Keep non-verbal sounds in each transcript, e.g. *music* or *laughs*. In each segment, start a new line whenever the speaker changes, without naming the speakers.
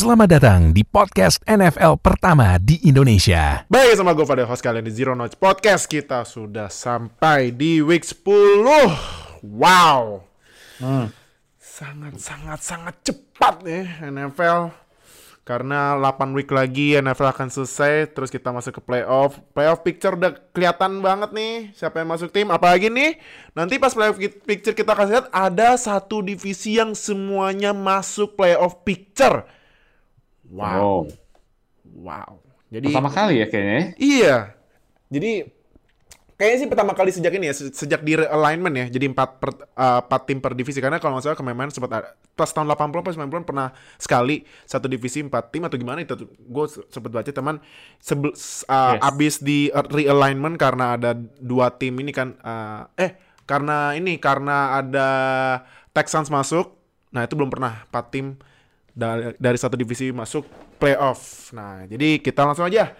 Selamat datang di podcast NFL pertama di Indonesia.
Baik, sama gue Fadil host kalian di Zero Notes Podcast. Kita sudah sampai di week 10. Wow. Sangat, sangat, sangat cepat nih NFL. Karena 8 week lagi NFL akan selesai. Terus kita masuk ke playoff. Playoff picture udah kelihatan banget nih. Siapa yang masuk tim. Apalagi nih. Nanti pas playoff picture kita akan lihat. Ada satu divisi yang semuanya masuk playoff picture. Wow. Wow. Jadi
Pertama kali ya kayaknya.
Iya. Jadi kayaknya sih pertama kali sejak ini ya, se- sejak di realignment ya. Jadi empat per, uh, empat tim per divisi karena kalau nggak salah kemarin sempat ada pas tahun 80 pas 90 pernah sekali satu divisi empat tim atau gimana itu gue sempat baca teman sebel, uh,
Yes.
abis di realignment karena ada dua tim ini kan uh, eh karena ini karena ada Texans masuk. Nah, itu belum pernah empat tim dari, dari satu divisi masuk playoff. Nah, jadi kita langsung aja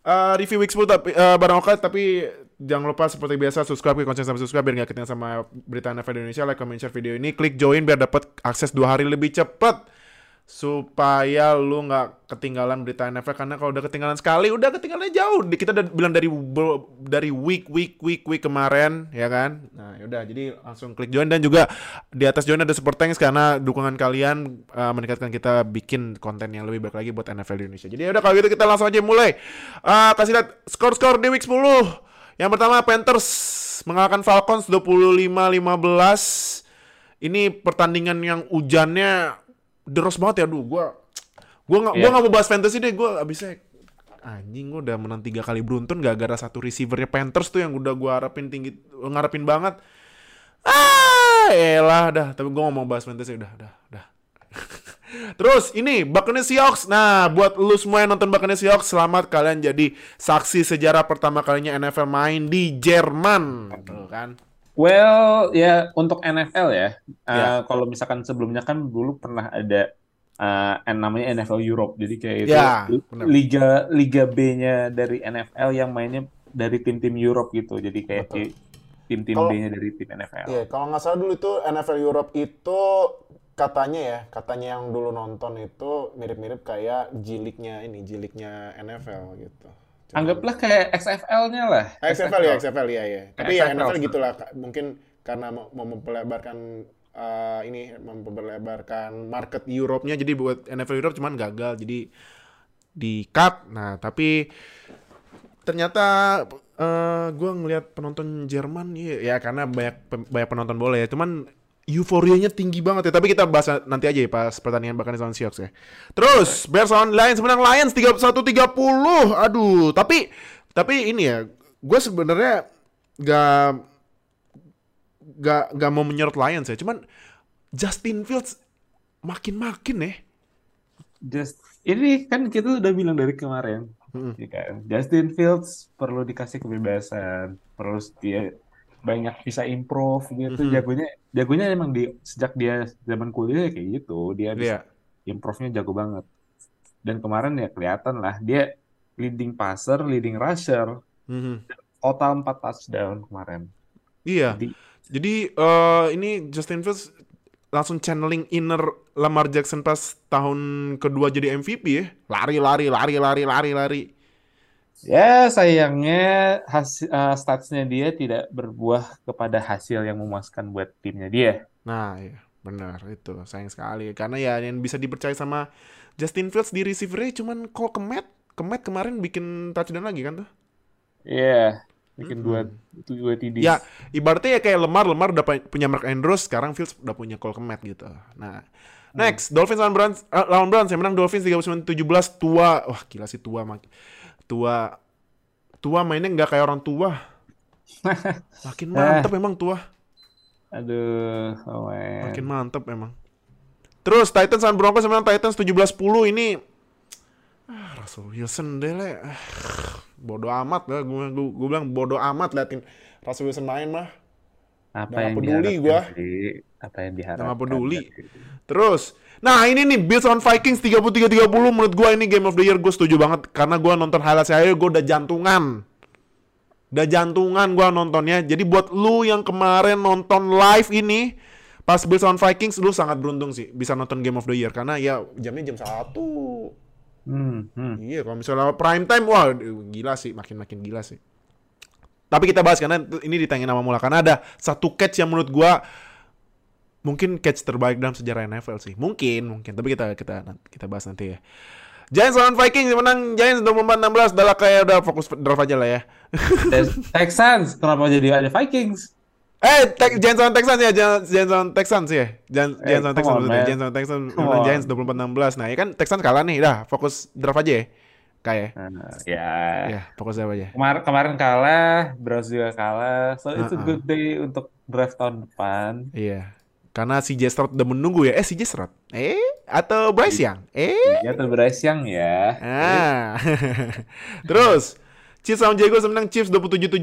Uh, review week 10 tapi uh, barang oke tapi jangan lupa seperti biasa subscribe ke konten sama subscribe biar nggak ketinggalan sama berita NFL Indonesia like comment share video ini klik join biar dapat akses dua hari lebih cepet supaya lu nggak ketinggalan berita NFL karena kalau udah ketinggalan sekali udah ketinggalan jauh. Kita udah bilang dari dari week week week week kemarin ya kan? Nah yaudah jadi langsung klik join. Dan juga di atas join ada support thanks karena dukungan kalian uh, meningkatkan kita bikin konten yang lebih baik lagi buat NFL di Indonesia. Jadi yaudah kalau gitu kita langsung aja mulai. Uh, kasih lihat skor-skor di week 10 yang pertama Panthers mengalahkan Falcons 25-15 ini pertandingan yang hujannya deros banget ya aduh gua gua nggak gua
Iya.
nggak mau bahas fantasy deh gua abisnya anjing gua udah menang tiga kali beruntun gak gara satu receivernya Panthers tuh yang udah gua harapin tinggi ngarepin banget ah elah dah tapi gua nggak mau bahas fantasy udah udah udah *laughs* Terus ini Buccaneers Seahawks. Nah, buat lu semua yang nonton Buccaneers Seahawks, selamat kalian jadi saksi sejarah pertama kalinya NFL main di Jerman. Tuh kan.
Well, ya untuk NFL ya. uh. Kalau misalkan sebelumnya kan dulu pernah ada uh, namanya NFL Europe. Jadi kayak itu
Ya, benar.
liga liga B-nya dari NFL yang mainnya dari tim-tim Europe gitu. Jadi kayak tim-tim B-nya dari tim NFL.
Iya, kalau nggak salah dulu itu NFL Europe itu katanya ya, katanya yang dulu nonton itu mirip-mirip kayak jiliknya ini, jiliknya NFL gitu. Cuma-
Anggaplah kayak XFL-nya lah.
XFL ya, XFL ya ya. Tapi ya. NFL gitulah, mungkin karena mau, mempelebarkan uh, ini mempelebarkan market Europe-nya jadi buat NFL Europe cuman gagal jadi di cut. Nah, tapi ternyata eh gue ngelihat penonton Jerman ya, ya karena banyak banyak penonton bola ya. Cuman euforianya tinggi banget ya. Tapi kita bahas nanti aja ya pas pertandingan bahkan lawan Seahawks ya. Terus Bears lawan Lions menang Lions 31-30. Aduh, tapi tapi ini ya, gue sebenarnya gak gak gak mau menyorot Lions ya. Cuman Justin Fields makin-makin ya.
Just ini kan kita udah bilang dari kemarin, ya kan? Justin Fields perlu dikasih kebebasan, perlu dia banyak bisa improve gitu.
Mhm.
Jagonya, jagonya emang di sejak dia zaman kuliah ya kayak gitu, dia bisa
Iya.
improve-nya jago banget. Dan kemarin ya kelihatan lah dia leading passer, leading rusher,
Mhm.
total 4 touchdown kemarin.
Iya.
Jadi
Jadi eh, ini Justin Fields langsung channeling inner Lamar Jackson pas tahun kedua jadi MVP ya. Lari, lari, lari, lari, lari, lari.
Ya sayangnya hasil uh, statsnya dia tidak berbuah kepada hasil yang memuaskan buat timnya dia.
Nah, iya, benar itu sayang sekali karena ya yang bisa dipercaya sama Justin Fields di receivernya cuman call kemet. Kemet kemarin bikin touchdown lagi kan tuh.
Iya, bikin dua dua TD.
Ya, ibaratnya ya kayak Lemar, Lemar udah pu- punya Mark Andrews, sekarang Fields udah punya Cole Kmet gitu. Nah, next, Dolphins lawan Browns, eh, lawan Browns yang menang Dolphins 39-17 tua. Wah, gila sih tua mak tua tua mainnya nggak kayak orang tua. *laughs* Makin mantep emang tua.
Aduh, oh man.
Makin mantep emang. Terus Titans lawan Broncos menang Titans 17-10 ini ah, Russell Wilson deh le. Ah, bodoh amat lah gue gue bilang bodoh amat liatin Russell Wilson main mah.
Apa
Nggak
yang
peduli
sih? Apa yang diharapkan?
Nggak peduli. Terus, nah ini nih Bills on Vikings 33-30 menurut gua ini Game of the Year gue setuju banget karena gua nonton highlight saya gue udah jantungan. Udah jantungan gua nontonnya. Jadi buat lu yang kemarin nonton live ini Pas Bills lawan Vikings lu sangat beruntung sih bisa nonton Game of the Year karena ya jamnya jam satu.
Hmm, hmm.
Iya, kalau misalnya prime time wah gila sih, makin-makin gila sih. Tapi kita bahas karena ini ditanya nama mula karena ada satu catch yang menurut gua mungkin catch terbaik dalam sejarah NFL sih. Mungkin, mungkin. Tapi kita kita kita bahas nanti ya. Giants lawan Vikings menang Giants 24-16 Udah kayak udah fokus draft aja lah ya *laughs*
Texans, kenapa jadi ada Vikings?
Eh, te Giants lawan Texans ya, Giants lawan Texans ya. Giants
Eh,
lawan Texans,
man.
Giants lawan Texans menang. Giants 24-16. Nah, ya kan Texans kalah nih, dah fokus draft aja ya. Kayak
Nah, ya.
ya, fokus draft aja.
Kemar kemarin kalah, Browns juga kalah. So it's a good day untuk draft tahun depan.
Iya. Karena si Stroud udah menunggu ya. Eh, si Stroud. Eh, atau Bryce Young. Eh.
Ya Bryce Young ya.
Ah. *laughs* Terus Chiefs lawan Jaguars menang Chiefs 27-17.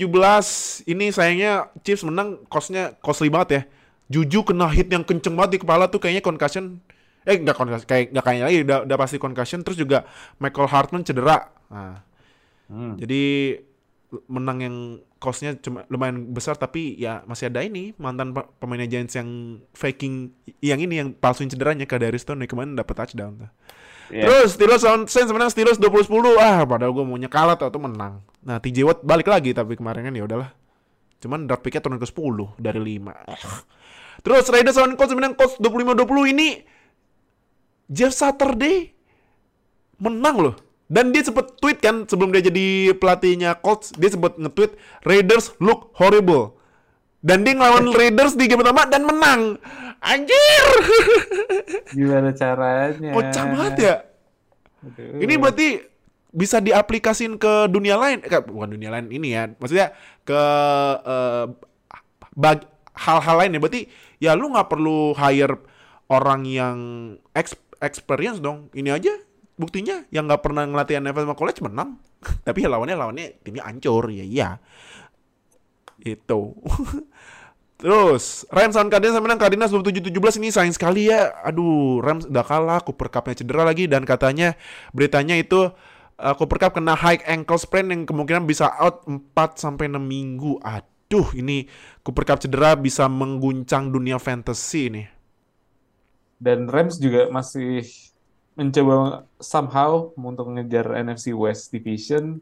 Ini sayangnya Chiefs menang costnya costly banget ya. Juju kena hit yang kenceng banget di kepala tuh kayaknya concussion. Eh enggak concussion, kayak enggak kayaknya lagi udah, udah pasti concussion terus juga Michael Hartman cedera. Nah,
Hmm.
jadi menang yang costnya cuma lumayan besar tapi ya masih ada ini mantan pe- pemainnya Giants yang faking yang ini yang palsuin cederanya ke Darius Stone kemarin dapat touchdown tuh.
Iya.
Terus Steelers lawan Saints menang Steelers 20-10. Ah, padahal gue maunya kalah atau menang. Nah, TJ Watt balik lagi tapi kemarin kan ya udahlah. Cuman draft picknya turun ke 10 dari 5. *laughs* Terus Raiders lawan Colts menang Colts 25-20 ini Jeff Saturday menang loh. Dan dia sempet tweet kan sebelum dia jadi pelatihnya Colts, dia sempet nge-tweet Raiders look horrible. Dan dia ngelawan *laughs* Raiders di game pertama dan menang. Anjir. *laughs*
Gimana caranya?
Kocak banget ya.
Aduh.
Ini berarti bisa diaplikasin ke dunia lain, eh, bukan dunia lain ini ya. Maksudnya ke eh, bag- hal-hal lain ya. Berarti ya lu nggak perlu hire orang yang ex- experience dong. Ini aja buktinya yang nggak pernah ngelatih NFL sama college menang. *laughs* Tapi ya lawannya lawannya timnya ancur ya iya. Itu. *laughs* Terus Rams lawan Cardinals menang Cardinals 27-17 ini sayang sekali ya. Aduh, Rams udah kalah, Cooper Cup-nya cedera lagi dan katanya beritanya itu uh, Cooper Cup kena high ankle sprain yang kemungkinan bisa out 4 sampai 6 minggu. Aduh, ini Cooper Cup cedera bisa mengguncang dunia fantasy ini.
Dan Rams juga masih mencoba somehow untuk ngejar NFC West Division.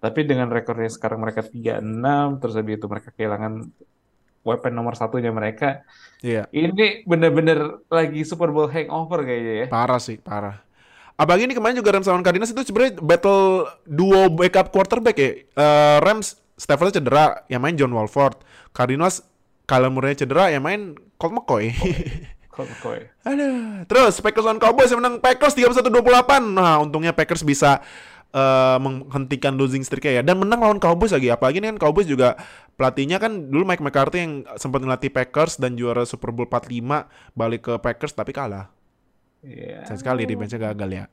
Tapi dengan rekornya sekarang mereka 3-6, terus habis itu mereka kehilangan weapon nomor satunya mereka.
Iya,
Ini bener-bener lagi Super Bowl hangover kayaknya ya.
parah sih, parah. Apalagi ini kemarin juga Rams lawan Cardinals itu sebenarnya battle duo backup quarterback ya. Eh, Rams Stafford cedera, yang main John Walford. Cardinals Kyler Murray cedera, yang main Colt McCoy.
Colt *laughs* McCoy.
Aduh. Terus Packers lawan Cowboys yang menang Packers 31-28. Nah, untungnya Packers bisa eh, menghentikan losing streak ya dan menang lawan Cowboys lagi. Apalagi ini kan Cowboys juga pelatihnya kan dulu Mike McCarthy yang sempat ngelatih Packers dan juara Super Bowl 45 balik ke Packers tapi kalah.
Iya.
Sayang sekali revenge gagal ya.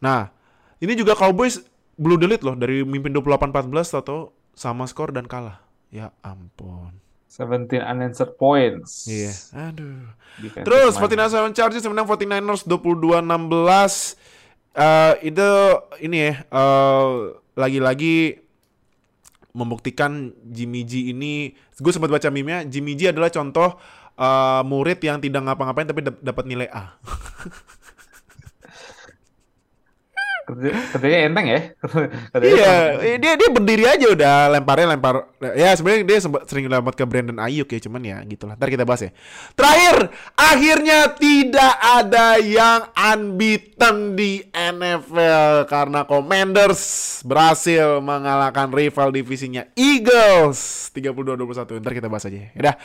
Nah, ini juga Cowboys blue delete loh dari mimpin 28-14 atau sama skor dan kalah. Ya ampun.
17 unanswered points.
Iya. Aduh.
Defensive
Terus
line.
49ers lawan Chargers menang 49ers 22-16. Eh itu ini ya eh, lagi-lagi membuktikan Jimmy G ini gue sempat baca meme-nya Jimmy G adalah contoh eh, murid yang tidak ngapa-ngapain tapi dap- dapat nilai A. *laughs*
Kerja, kerjanya enteng ya. *laughs* Kerjanya
Iya, dia dia berdiri aja udah lemparnya lempar. Ya sebenarnya dia sempat sering lempar ke Brandon Ayuk ya, cuman ya gitulah. Ntar kita bahas ya. Terakhir, akhirnya tidak ada yang unbeaten di NFL karena Commanders berhasil mengalahkan rival divisinya Eagles 32-21. Ntar kita bahas aja. Ya udah.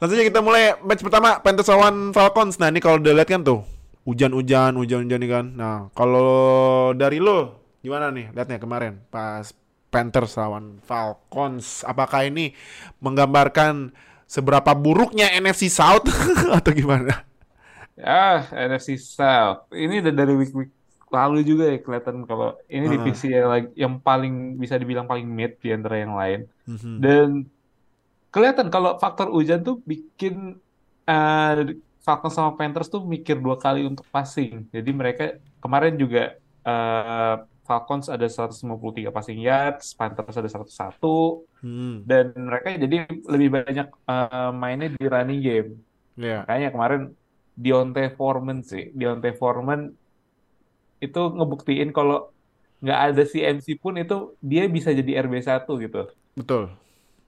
Langsung aja kita mulai match pertama Panthers lawan Falcons. Nah, ini kalau udah lihat kan tuh hujan-hujan, hujan-hujan nih kan. Nah, kalau dari lo gimana nih lihatnya kemarin pas Panthers lawan Falcons, apakah ini menggambarkan seberapa buruknya NFC South *laughs* atau gimana?
Ah, NFC South. Ini udah dari week-week lalu juga ya kelihatan kalau ini divisi yang lagi yang paling bisa dibilang paling mid di antara yang lain.
Mhm.
Dan kelihatan kalau faktor hujan tuh bikin eh, Falcons sama Panthers tuh mikir dua kali untuk passing. Jadi mereka kemarin juga eh, Falcons ada 153 passing yards, Panthers ada 101
Hmm.
dan mereka jadi lebih banyak eh, mainnya di running game.
Iya.
Makanya kemarin Deontay Foreman sih, Deontay Foreman itu ngebuktiin kalau nggak ada CMC pun itu dia bisa jadi RB1 gitu.
Betul.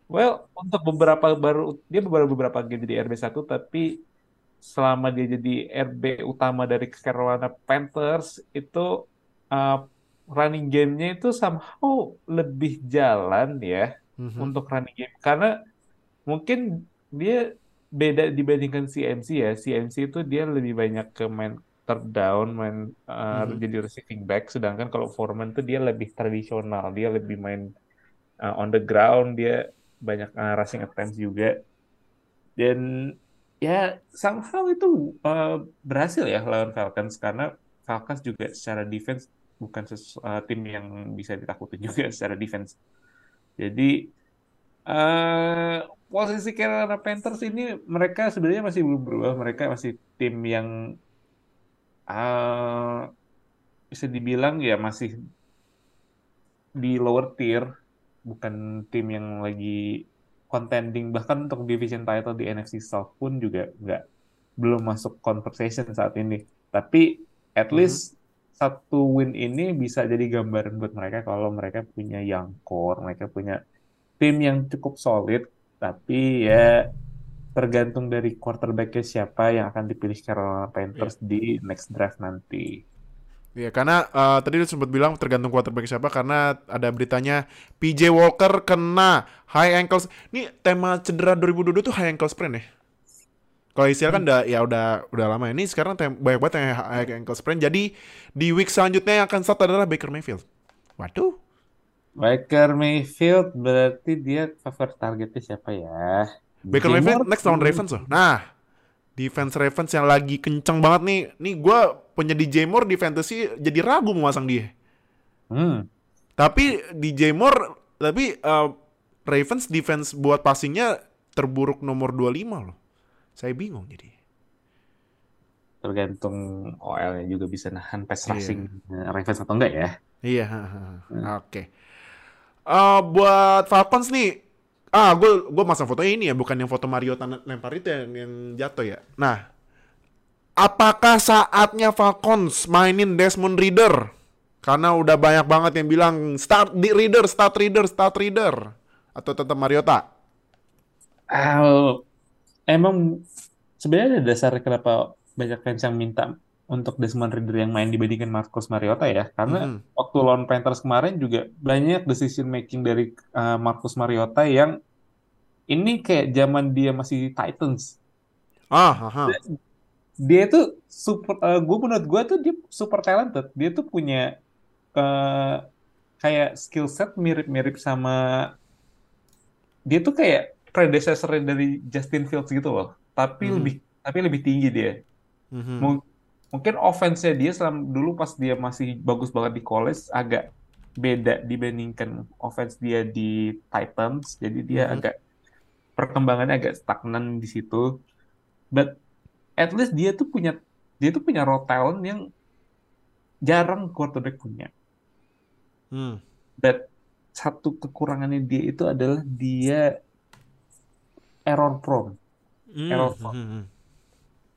Well, untuk beberapa baru dia beberapa beberapa game jadi RB1 tapi selama dia jadi RB utama dari Carolina Panthers itu uh, running game-nya itu somehow lebih jalan ya
Mhm.
untuk running game karena mungkin dia beda dibandingkan CMC ya. CMC itu dia lebih banyak ke main third down, main uh,
Mhm.
jadi receiving back sedangkan kalau Foreman tuh dia lebih tradisional, dia lebih main uh, on the ground, dia banyak uh, rushing attempts juga. Dan ya somehow itu uh, berhasil ya lawan Falcons karena Falcons juga secara defense bukan sesu- uh, tim yang bisa ditakutin *laughs* juga secara defense. Jadi eh posisi Carolina Panthers ini mereka sebenarnya masih belum berubah. Mereka masih tim yang eh bisa dibilang ya masih di lower tier, bukan tim yang lagi contending bahkan untuk division title di NFC South pun juga nggak belum masuk conversation saat ini. Tapi at
Mhm.
least satu win ini bisa jadi gambaran buat mereka kalau mereka punya young core, mereka punya tim yang cukup solid, tapi ya tergantung dari quarterbacknya siapa yang akan dipilih Carolina Panthers di next draft nanti.
Iya, karena eh, tadi lu sempat bilang tergantung quarterback siapa karena ada beritanya PJ Walker kena high ankle. Ini tema cedera 2022 tuh high ankle sprain ya. Kalau istilah kan udah ya udah udah lama. Ini sekarang tem- banyak banget yang high ankle sprain. Jadi di week selanjutnya yang akan start adalah Baker Mayfield. Waduh.
Baker Mayfield berarti dia favorit targetnya siapa ya?
Baker Mayfield next lawan Ravens loh. Nah, defense Ravens yang lagi kenceng banget nih. Nih gue punya DJ Moore di fantasy jadi ragu mau masang dia.
Hmm.
Tapi DJ Moore, tapi uh, Ravens defense buat passingnya terburuk nomor 25 loh. Saya bingung jadi.
Tergantung OL-nya juga bisa nahan pass
Iya.
rushing eh, Ravens atau enggak ya?
Iya, oke. Eh, buat Falcons nih, ah gue gue masang fotonya ini ya, bukan yang foto Mario lempar itu yang, yang jatuh ya. Nah, apakah saatnya Falcons mainin Desmond Reader? Karena udah banyak banget yang bilang start di Reader, start Reader, start Reader, atau tetap Mariota?
Ah, emang sebenarnya ada dasar kenapa banyak fans yang minta untuk Desmond Ridder yang main dibandingkan Marcus Mariota ya. Karena
Mhm.
waktu lawan Panthers kemarin juga banyak decision making dari uh, Marcus Mariota yang ini kayak zaman dia masih Titans.
Ah, aha.
Dia itu super, uh, gue menurut gue tuh dia super talented. Dia tuh punya uh, kayak skill set mirip-mirip sama dia tuh kayak predecessor dari Justin Fields gitu loh. Tapi
Mhm.
lebih tapi lebih tinggi dia. Mung- mungkin offense-nya dia selama dulu pas dia masih bagus banget di college agak beda dibandingkan offense dia di Titans. Jadi dia
Mhm.
agak perkembangannya agak stagnan di situ. But at least dia tuh punya dia tuh punya raw talent yang jarang quarterback punya.
Hmm.
But satu kekurangannya dia itu adalah dia error prone.
Hmm.
Error.
Hmm.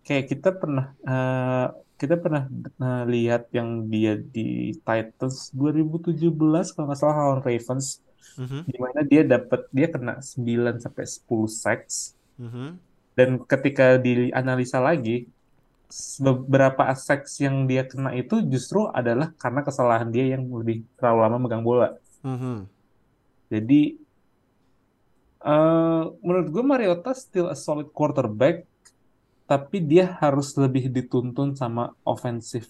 kayak kita pernah eh, kita pernah eh, lihat yang dia di Titans 2017 kalau nggak salah lawan Ravens
Mhm.
di mana dia dapat dia kena 9 sampai 10 sacks
Mhm.
Dan ketika dianalisa lagi beberapa sacks yang dia kena itu justru adalah karena kesalahan dia yang lebih terlalu lama megang bola.
Mhm.
Jadi eh, menurut gue Mariota still a solid quarterback, tapi dia harus lebih dituntun sama offensive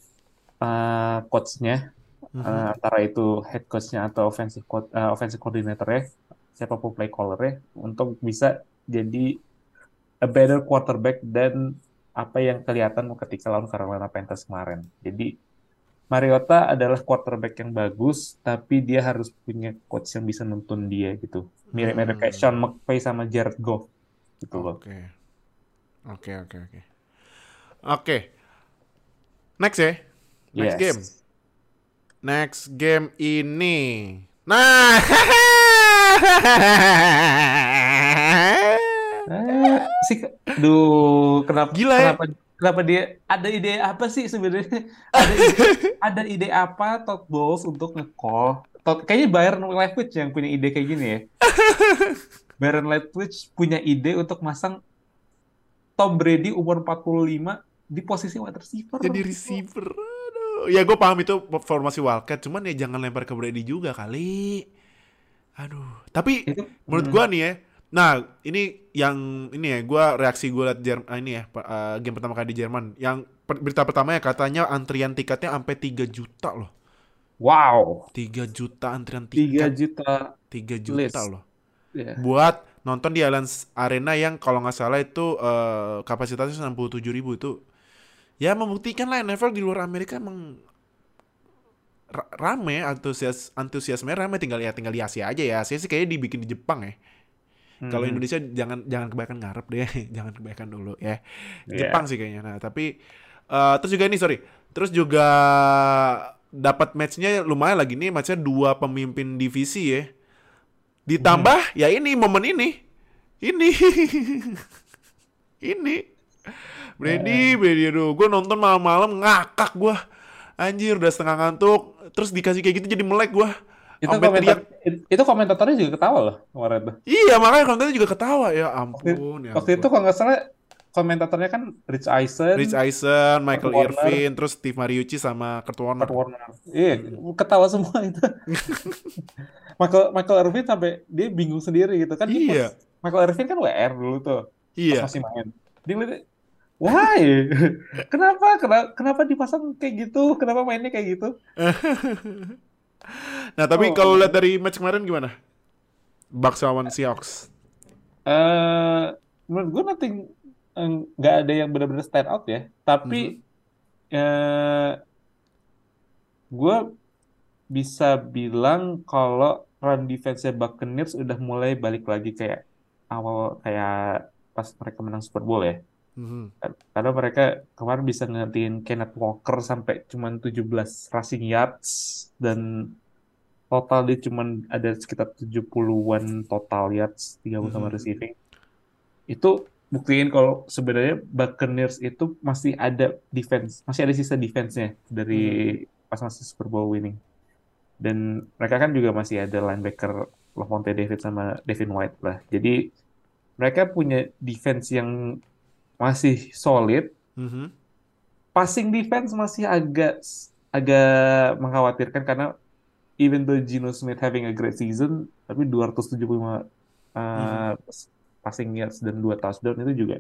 eh, coach-nya,
Mhm.
eh, antara itu head coach-nya atau offensive co- eh, offensive coordinator-nya, siapa pun play caller-nya, untuk bisa jadi a better quarterback dan apa yang kelihatan ketika lawan Carolina Panthers kemarin. Jadi Mariota adalah quarterback yang bagus, tapi dia harus punya coach yang bisa nuntun dia gitu. Mirip-mirip kayak
Hmm.
Sean McVay sama Jared Goff gitu loh.
Oke. Oke, oke, oke. Oke. Next ya. Next
Yes.
game. Next game ini. Nah. *laughs*
Eh, sih, duh, kenapa,
Gila ya.
kenapa, kenapa dia ada ide apa sih sebenarnya? *laughs* Ada ide, ada ide apa Todd Bowles untuk nge-call? Todd, kayaknya Byron Leftwich yang punya ide kayak gini ya. *laughs* Byron Leftwich punya ide untuk masang Tom Brady umur 45 di posisi wide receiver.
Jadi receiver. Aduh. Ya gue paham itu formasi Wildcat, cuman ya jangan lempar ke Brady juga kali. Aduh. Tapi
Itu,
menurut
hmm.
gua nih ya. Nah, ini yang ini ya, gua reaksi gua liat Jerman ini ya, eh, game pertama kali di Jerman. Yang per- berita pertama ya katanya antrian tiketnya sampai 3 juta loh.
Wow,
3 juta antrian
3
tiket.
juta.
3 juta
list.
loh.
Ya.
Buat nonton di Allianz Arena yang kalau nggak salah itu eh, kapasitasnya 67 ribu itu. Ya membuktikan lah NFL di luar Amerika emang ra- rame antusias antusiasme rame tinggal ya tinggal di Asia aja ya Asia sih kayaknya dibikin di Jepang ya kalau
Hmm.
Indonesia jangan jangan kebanyakan ngarep deh *laughs* jangan kebanyakan dulu ya.
Iya.
Jepang sih kayaknya. Nah tapi eh, terus juga ini sorry. Terus juga dapat matchnya lumayan lagi nih matchnya dua pemimpin divisi ya. Ditambah ya ini momen ini. Ini. *laughs* Ini. Brady Brady aduh gue nonton malam-malam ngakak gue anjir udah setengah ngantuk. Terus dikasih kayak gitu jadi melek gue
Itu komentar, itu komentatornya juga ketawa loh kemarin tuh.
Iya makanya kontennya juga ketawa ya ampun ya
Waktu
ampun.
itu kalau nggak salah komentatornya kan Rich Eisen,
Rich Eisen, Michael
Warner.
Irvin, terus Steve Mariucci sama Kurt Warner.
Kurt Warner. Iya, ketawa semua itu. *laughs* Michael Michael Irvin sampai dia bingung sendiri gitu kan. Dia
Iya.
pas- Michael Irvin kan WR dulu tuh pas
Iya.
masih main. Dia ngeliat, why? *laughs* Kenapa? Kenapa? Kenapa dipasang kayak gitu? Kenapa mainnya kayak gitu? *laughs*
Nah tapi
Oh.
kalau lihat dari match kemarin gimana? Bucks lawan Seahawks.
eh menurut gue nothing eh, nggak ada yang benar-benar stand out ya. Tapi eh gue bisa bilang kalau run defense-nya Buccaneers udah mulai balik lagi kayak awal kayak pas mereka menang Super Bowl ya.
Mhm.
Karena mereka kemarin bisa ngantiin Kenneth Walker sampai cuman 17 rushing yards dan total dia cuman ada sekitar 70-an total yards 30 sama
Mhm.
receiving. Itu buktiin kalau sebenarnya Buccaneers itu masih ada defense, masih ada sisa defense-nya dari pas masih Super Bowl winning. Dan mereka kan juga masih ada linebacker Lavonte David sama Devin White lah. Jadi mereka punya defense yang masih solid.
Mhm.
Passing defense masih agak agak mengkhawatirkan karena even though Geno Smith having a great season, tapi 275 uh, passing yards dan dua touchdown itu juga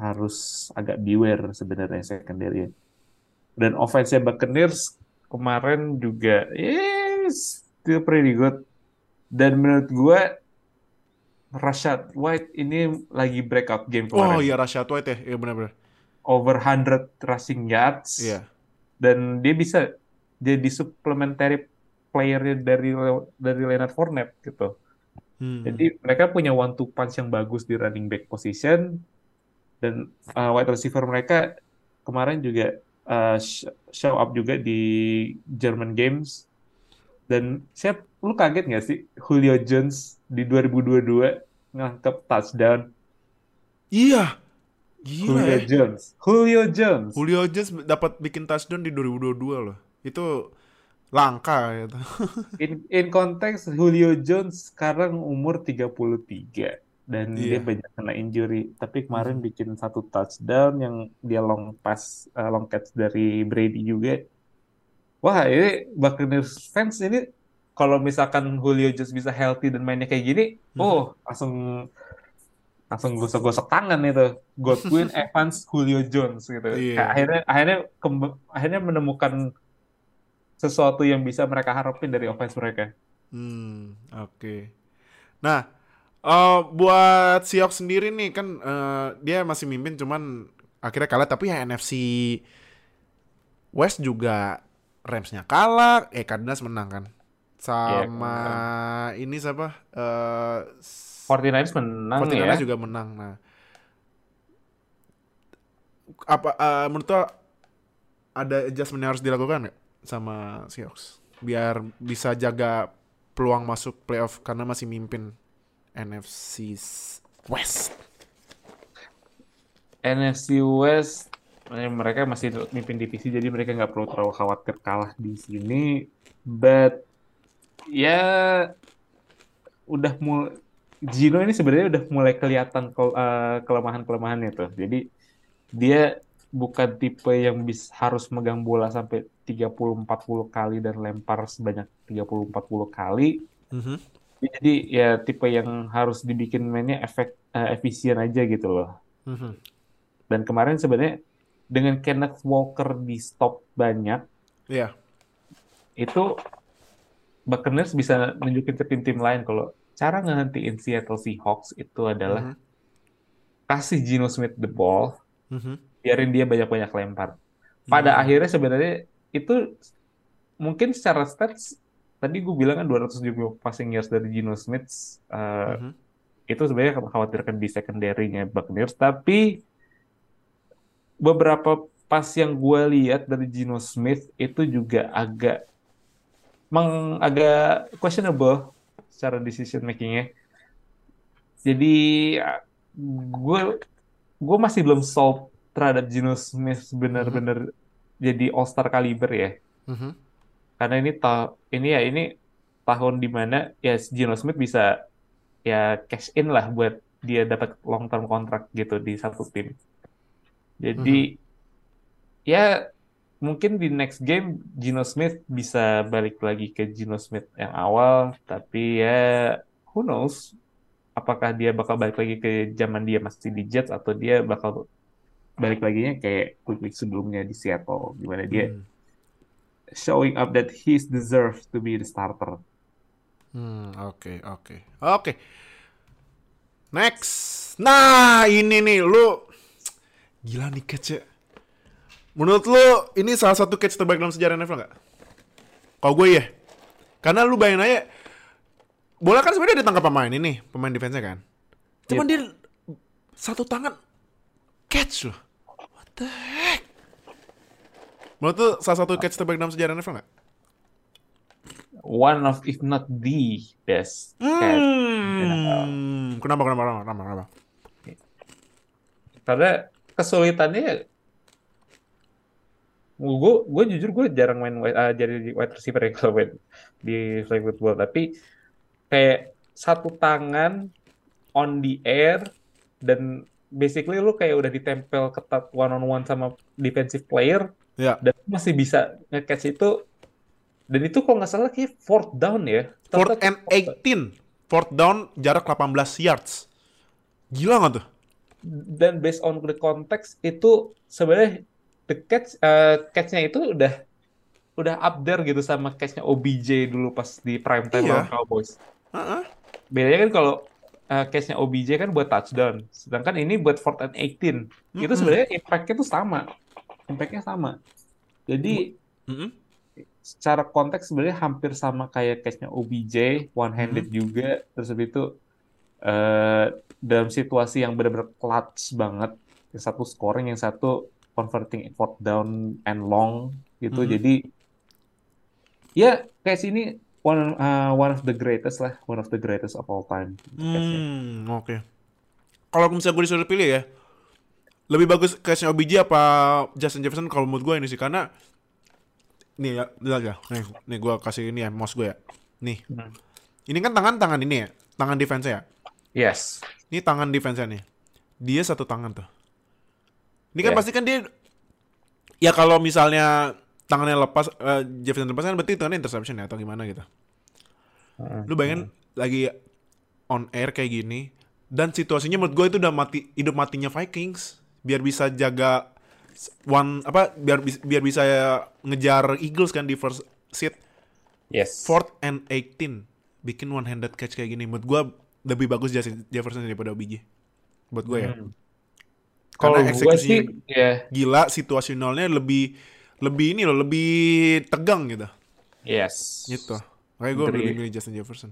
harus agak beware sebenarnya secondary. Dan offense Buccaneers kemarin juga yes, still pretty good. Dan menurut gue Rashad White ini lagi breakout game
Oh
kemarin.
iya Rashad White ya, iya benar-benar.
Over 100 rushing yards.
Iya.
Dan dia bisa jadi supplementary player dari dari Leonard Fournette gitu.
Hmm.
Jadi mereka punya one two punch yang bagus di running back position dan uh, wide receiver mereka kemarin juga uh, sh- show up juga di German Games dan saya lu kaget nggak sih Julio Jones di 2022 ngangkep touchdown
Iya. Gila
Julio
ya.
Jones Julio Jones
Julio Jones dapat bikin touchdown di 2022 loh. Itu langka gitu. *laughs*
in in konteks Julio Jones sekarang umur 33 dan dia
Iya.
banyak kena injury tapi kemarin
Mhm.
bikin satu touchdown yang dia long pass uh, long catch dari Brady juga wah ini Buccaneers fans ini kalau misalkan Julio Jones bisa healthy dan mainnya kayak gini
Mhm.
oh langsung langsung gosok-gosok tangan itu Godwin *laughs* Evans Julio Jones gitu. Kayak akhirnya akhirnya akhirnya menemukan sesuatu yang bisa mereka harapin dari offense mereka
Hmm, oke. Nah, eh, buat Seahawks sendiri nih kan eh, dia masih mimpin cuman akhirnya kalah tapi ya NFC West juga Rams-nya kalah, eh Cardinals menang kan. Sama ini siapa? Eh
49ers menang
49ers
ya.
juga menang. Nah, apa eh, menurut lo ada adjustment yang harus dilakukan nggak sama Seahawks biar bisa jaga peluang masuk playoff karena masih mimpin NFC West.
NFC West mereka masih mimpin divisi jadi mereka nggak perlu terlalu khawatir kalah di sini but ya udah mulai Gino ini sebenarnya udah mulai kelihatan ke- eh, kelemahan-kelemahannya tuh jadi dia bukan tipe yang bis, harus megang bola sampai 30-40 kali dan lempar sebanyak 30-40 kali
Mhm.
jadi ya tipe yang harus dibikin mainnya efek eh, efisien aja gitu loh
Mhm.
dan kemarin sebenarnya dengan Kenneth Walker di stop banyak,
Iya.
itu Buccaneers bisa nunjukin ke tim-tim lain kalau cara ngehentiin Seattle Seahawks itu adalah
Mhm.
kasih Geno Smith the ball,
Mhm.
biarin dia banyak-banyak lempar. Pada
Hmm.
akhirnya sebenarnya itu mungkin secara stats tadi gue bilang kan 270 passing yards dari Geno Smith eh,
Mhm.
itu sebenarnya mengkhawatirkan di secondary-nya Buccaneers tapi beberapa pas yang gue lihat dari Geno Smith itu juga agak meng agak questionable secara decision makingnya jadi gue gue masih belum sold terhadap Geno Smith benar-benar jadi All Star caliber ya
Mhm.
karena ini ta ini ya ini tahun di mana ya Geno Smith bisa ya cash in lah buat dia dapat long term kontrak gitu di satu tim. Jadi ya mungkin di next game Geno Smith bisa balik lagi ke Geno Smith yang awal, tapi ya who knows apakah dia bakal balik lagi ke zaman dia masih di Jets atau dia bakal balik laginya kayak quick week sebelumnya di Seattle di mana dia
Hmm.
showing up that he's deserved to be the starter.
Hmm, oke, oke. Oke. Next. Nah, ini nih lu gila nih catch ya. Menurut lu ini salah satu catch terbaik dalam sejarah NFL nggak? Kalau gue ya. Karena lu bayangin aja bola kan sebenarnya ditangkap pemain ini, pemain defense kan. Cuman dia satu tangan catch loh. What the heck? Menurut lu salah satu catch terbaik dalam sejarah NFL nggak?
One of, if not the best catch.
Hmm. Kenapa, kenapa, kenapa, kenapa, kenapa?
Karena kesulitannya, gue gue jujur gue jarang main ah, jadi wide receiver ya *laughs* kalau main di flag football. Tapi kayak satu tangan on the air dan basically lu kayak udah ditempel ketat one on one sama defensive player
Ya.
dan masih bisa nge-catch itu dan itu kalau nggak salah kayak fourth down ya.
Fourth and 18. Fourth down jarak 18 yards. Gila nggak tuh?
Dan based on the context itu sebenarnya the catch eh, catch-nya itu udah udah up there gitu sama catch-nya OBJ dulu pas di prime time
Iya.
Cowboys.
Heeh.
Bedanya kan kalau eh, catch-nya OBJ kan buat touchdown, sedangkan ini buat fourth and 18. Itu
Mm-mm.
sebenarnya impact-nya tuh sama. Impact-nya sama. Jadi
Mm-mm.
secara konteks sebenarnya hampir sama kayak catch-nya OBJ, one-handed juga, terus habis itu eh, dalam situasi yang benar-benar clutch banget, yang satu scoring, yang satu converting fourth down and long gitu.
Mhm.
Jadi ya kayak sini one uh, one of the greatest lah, one of the greatest of all time.
Hmm, oke. Kalau misalnya gue disuruh pilih ya, lebih bagus catch-nya OBJ apa Justin Jefferson kalau menurut gue ini sih karena nih ya, lihat ya, nih, nih gue kasih ini ya, mouse gue ya, nih.
Hmm.
Ini kan tangan tangan ini ya, tangan defense ya.
Yes.
Ini tangan defense nih. Dia satu tangan tuh. Ini kan
Ya.
pasti kan dia ya kalau misalnya tangannya lepas eh, Jefferson lepas kan berarti tangannya interception ya atau gimana gitu.
Heeh.
Lu bayangin lagi on air kayak gini dan situasinya menurut gue itu udah mati hidup matinya Vikings biar bisa jaga one apa biar biar bisa ngejar Eagles kan di first seat
Yes.
fourth and 18 bikin one handed catch kayak gini menurut gue lebih bagus Justin Jefferson daripada OBJ buat gue ya.
Hmm.
Karena
Kalau gue
eksekusinya
sih ya.
gila situasionalnya lebih lebih ini loh lebih tegang gitu.
Yes.
gitu. Makanya gue lebih milih Justin Jefferson.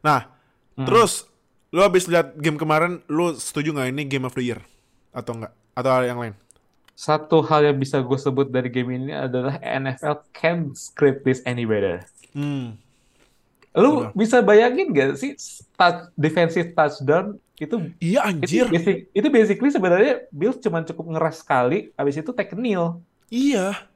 Nah
Hmm.
terus lu habis lihat game kemarin lu setuju nggak ini game of the year? Atau enggak atau ada yang lain?
Satu hal yang bisa gue sebut dari game ini adalah NFL can't script this any better.
hmm
Lu
Udah.
bisa bayangin gak sih touch, defensive touchdown itu
Iya
itu
anjir.
basic itu basically sebenarnya Bills cuma cukup ngeras sekali habis itu take kneel
Iya.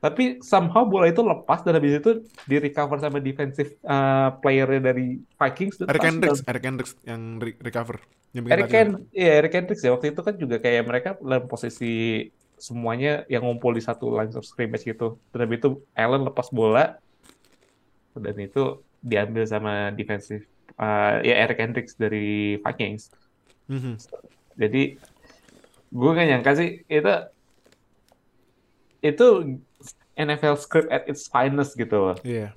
tapi somehow bola itu lepas dan habis itu di recover sama defensive uh, player dari Vikings
Eric. Hendricks, Eric Hendricks yang re- recover. Yang
Eric iya Eric Hendricks ya waktu itu kan juga kayak mereka dalam posisi semuanya yang ngumpul di satu line of scrimmage gitu dan habis itu Allen lepas bola dan itu diambil sama defensive uh, ya Eric Hendricks dari Vikings
Mhm.
Jadi gue gak nyangka sih itu itu NFL script at its finest gitu loh.
Iya.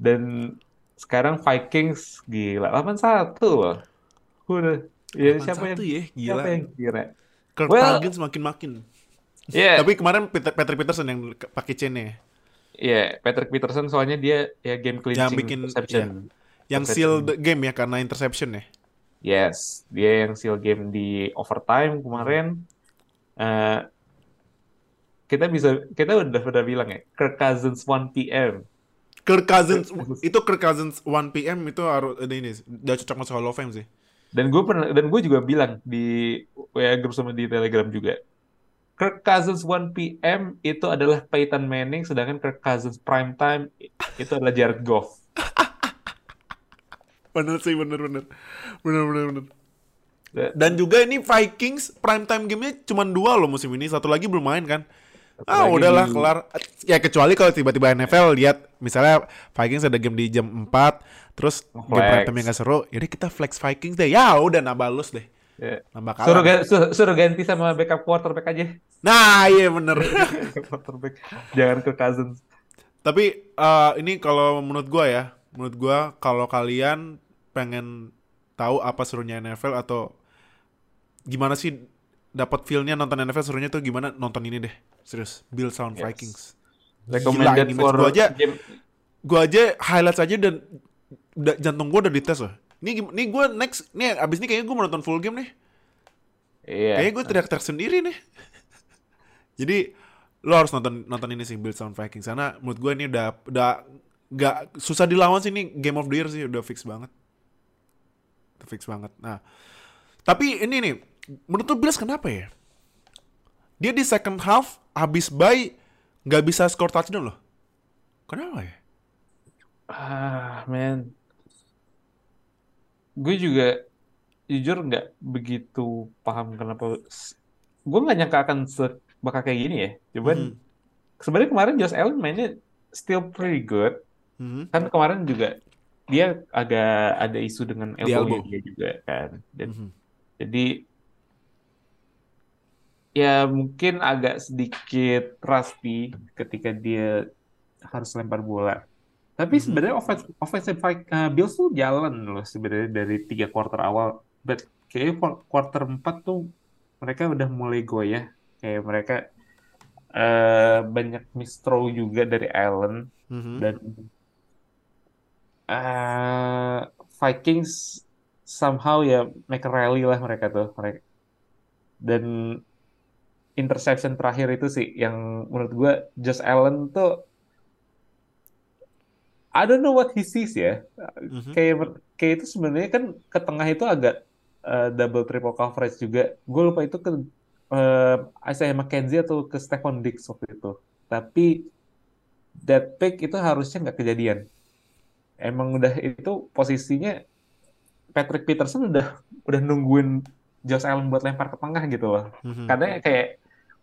Dan sekarang Vikings gila 8-1 loh. Udah. Ya, siapa yang
8-1 ya, gila.
siapa yang kira?
Kirk
Well-
Cousins makin-makin.
Iya,
Tapi kemarin Peter, Patrick Peterson yang pakai chain-nya.
Iya Patrick Peterson soalnya dia ya game clinching
bikin-
interception.
Yang
Interception.
seal the game ya karena interception ya.
Yes, dia yang seal game di overtime kemarin. Eh, kita bisa kita udah udah bilang ya, Kirk Cousins 1 PM.
Kirk Cousins itu Kirk Cousins 1 PM itu harus ini udah cocok masuk Hall of Fame sih.
Dan gue pernah dan gue juga bilang di WA grup sama di Telegram juga. Kirk Cousins 1 PM itu adalah Peyton Manning, sedangkan Kirk Cousins prime time itu adalah Jared Goff. *laughs*
Bener sih, bener bener. Bener bener bener.
Da-
Dan juga ini Vikings prime time game-nya cuma dua loh musim ini, satu lagi belum main kan. Ah
lagi
udahlah
di-
kelar. Ya kecuali kalau tiba-tiba NFL lihat misalnya Vikings ada game di jam 4 terus game
Flex.
prime time yang gak seru, jadi kita flex Vikings deh. Ya udah nambah lus deh.
Ya.
Nambah kalah.
Suruh, suruh ganti sama backup quarterback aja.
Nah, iya bener. *laughs*
Quarterback. Jangan Kirk Cousins.
Tapi eh, ini kalau menurut gua ya, menurut gua kalau kalian pengen tahu apa serunya NFL atau gimana sih dapat feel-nya nonton NFL serunya tuh gimana nonton ini deh. Serius, Bill Sound
Yes.
Vikings.
Recommended
match
for
gua aja
game.
gua aja highlights aja dan jantung gua udah dites loh. Ini gim- nih gua next nih abis ini kayaknya gua mau nonton full game nih.
Iya.
Kayaknya gue teriak-teriak sendiri nih. *laughs* Jadi lo harus nonton nonton ini sih Bill Sound Vikings karena menurut gue ini udah udah nggak susah dilawan sih ini game of the year sih udah fix banget. Udah fix banget. Nah, tapi ini nih menurut lo Bills kenapa ya? Dia di second half habis bye nggak bisa score touchdown loh. Kenapa ya?
Ah, man. Gue juga jujur nggak begitu paham kenapa. Gue nggak nyangka akan se- bakal kayak gini ya. Cuman
Mhm.
sebenarnya kemarin Josh Allen mainnya still pretty good.
Mhm.
Kan kemarin juga dia agak ada isu dengan elbow dia juga kan. Dan
Mhm.
jadi ya mungkin agak sedikit rusty ketika dia harus lempar bola. Tapi
Mhm.
sebenarnya offense, offensive fight, uh, Bills tuh jalan loh sebenarnya dari tiga quarter awal. But kayaknya qu- quarter 4 tuh mereka udah mulai goyah. Kayak mereka uh, banyak misthrow juga dari Allen
Mhm.
dan uh, Vikings somehow ya make a rally lah mereka tuh mereka dan interception terakhir itu sih yang menurut gua Josh Allen tuh I don't know what he sees ya.
Mhm.
kayak kayak itu sebenarnya kan ke tengah itu agak uh, double triple coverage juga. Gue lupa itu ke uh, Isaiah McKenzie atau ke Stephon Diggs waktu itu. Tapi that pick itu harusnya nggak kejadian. Emang udah itu posisinya Patrick Peterson udah udah nungguin Josh Allen buat lempar ke tengah gitu loh.
Mhm.
karena kayak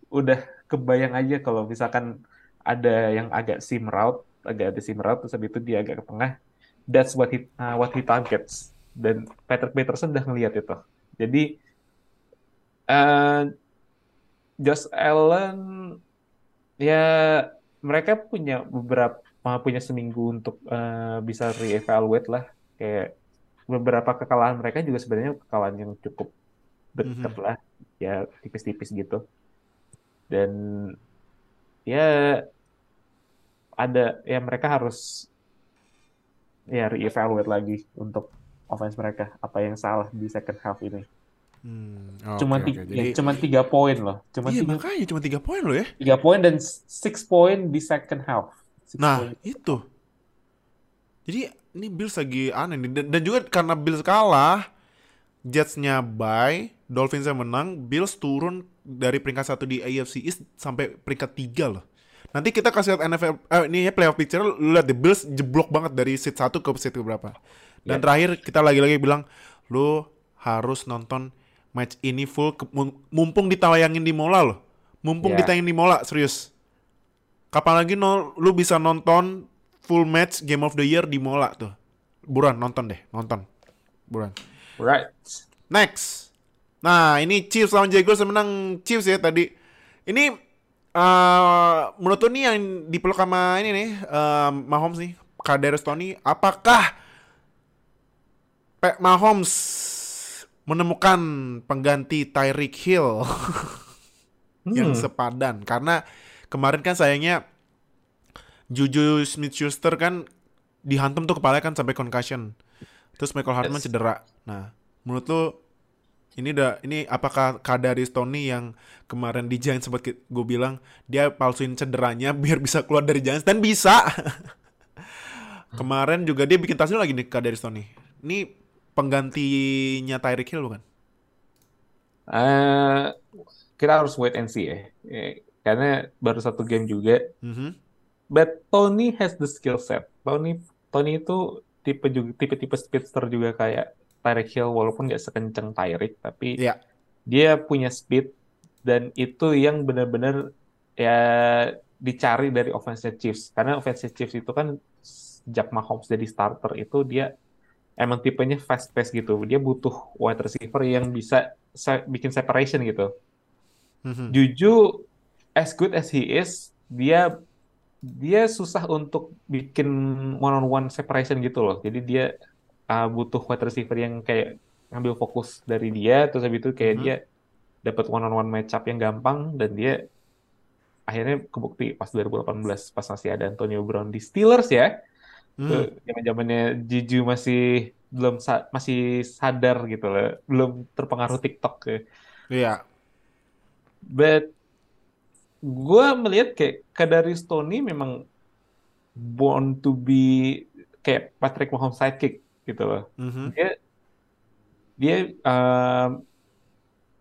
udah kebayang aja kalau misalkan ada yang agak seam route, agak ada seam route terus habis itu dia agak ke tengah, that's what he uh, what he targets. Dan Patrick Peterson udah ngelihat itu. Jadi uh, Josh Allen ya mereka punya beberapa punya seminggu untuk uh, bisa reevaluate lah kayak beberapa kekalahan mereka juga sebenarnya kekalahan yang cukup dekat
Mhm.
lah ya tipis-tipis gitu dan ya ada ya mereka harus ya reevaluate lagi untuk offense mereka apa yang salah di second half ini
Hmm, oke,
cuma tiga
Jadi
ya, cuma tiga poin loh cuma
iya
tiga,
makanya cuma tiga poin loh ya.
tiga poin dan six poin di second half Six
Nah,
point.
itu. Jadi ini Bills lagi aneh nih dan, dan juga karena Bills kalah, Jets-nya bye, Dolphins-nya menang, Bills turun dari peringkat satu di AFC East sampai peringkat tiga loh. Nanti kita kasih lihat NFL, eh, ini ya playoff picture, lu lihat the Bills jeblok banget dari seat 1 ke seat berapa. Dan
Ya.
terakhir kita lagi-lagi bilang, lu harus nonton match ini full, ke- mum- mumpung ditayangin di Mola loh. Mumpung
Ya.
ditayangin di Mola, serius. Kapan lagi no, lu bisa nonton full match Game of the Year di Mola tuh. Buruan nonton deh, nonton. Buruan.
Right.
Next. Nah, ini Chiefs lawan Jaguars menang Chiefs ya tadi. Ini eh menurut lu nih yang dipeluk sama ini nih, eh, Mahomes nih, Kadarius Tony, apakah Pak Mahomes menemukan pengganti Tyreek Hill *laughs* yang
Hmm.
sepadan? Karena kemarin kan sayangnya Juju Smith-Schuster kan dihantam tuh kepalanya kan sampai concussion. Terus Michael Hartman
Yes.
cedera. Nah, menurut lu ini udah ini apakah Kadarius Tony yang kemarin di Giants sempat gue bilang dia palsuin cederanya *laughs* biar bisa keluar dari Giants dan bisa. *laughs* kemarin juga dia bikin tasnya lagi nih Kadarius Tony. Ini penggantinya Tyreek Hill bukan?
Eh, kita harus wait and see ya. Eh, Karena baru satu game juga.
Mhm.
But Tony has the skill set. Tony Tony itu tipe juga tipe-tipe speedster juga kayak Tyreek Hill walaupun nggak sekencang Tyreek tapi
Iya.
dia punya speed dan itu yang benar-benar ya dicari dari offense Chiefs karena offense Chiefs itu kan sejak Mahomes jadi starter itu dia emang tipenya fast pace gitu dia butuh wide receiver yang bisa se- bikin separation gitu
Mhm.
Juju as good as he is dia dia susah untuk bikin one on one separation gitu loh jadi dia uh, butuh wide receiver yang kayak ngambil fokus dari dia terus habis itu kayak
Mhm.
dia dapat one on one matchup yang gampang dan dia akhirnya kebukti pas 2018 pas masih ada Antonio Brown di Steelers ya tuh zaman-zamannya Juju masih belum sa- masih sadar gitu loh belum terpengaruh TikTok ya.
Iya.
But gue melihat kayak Kadarius Tony memang born to be kayak Patrick Mahomes sidekick gitu loh.
Mhm.
Dia dia um,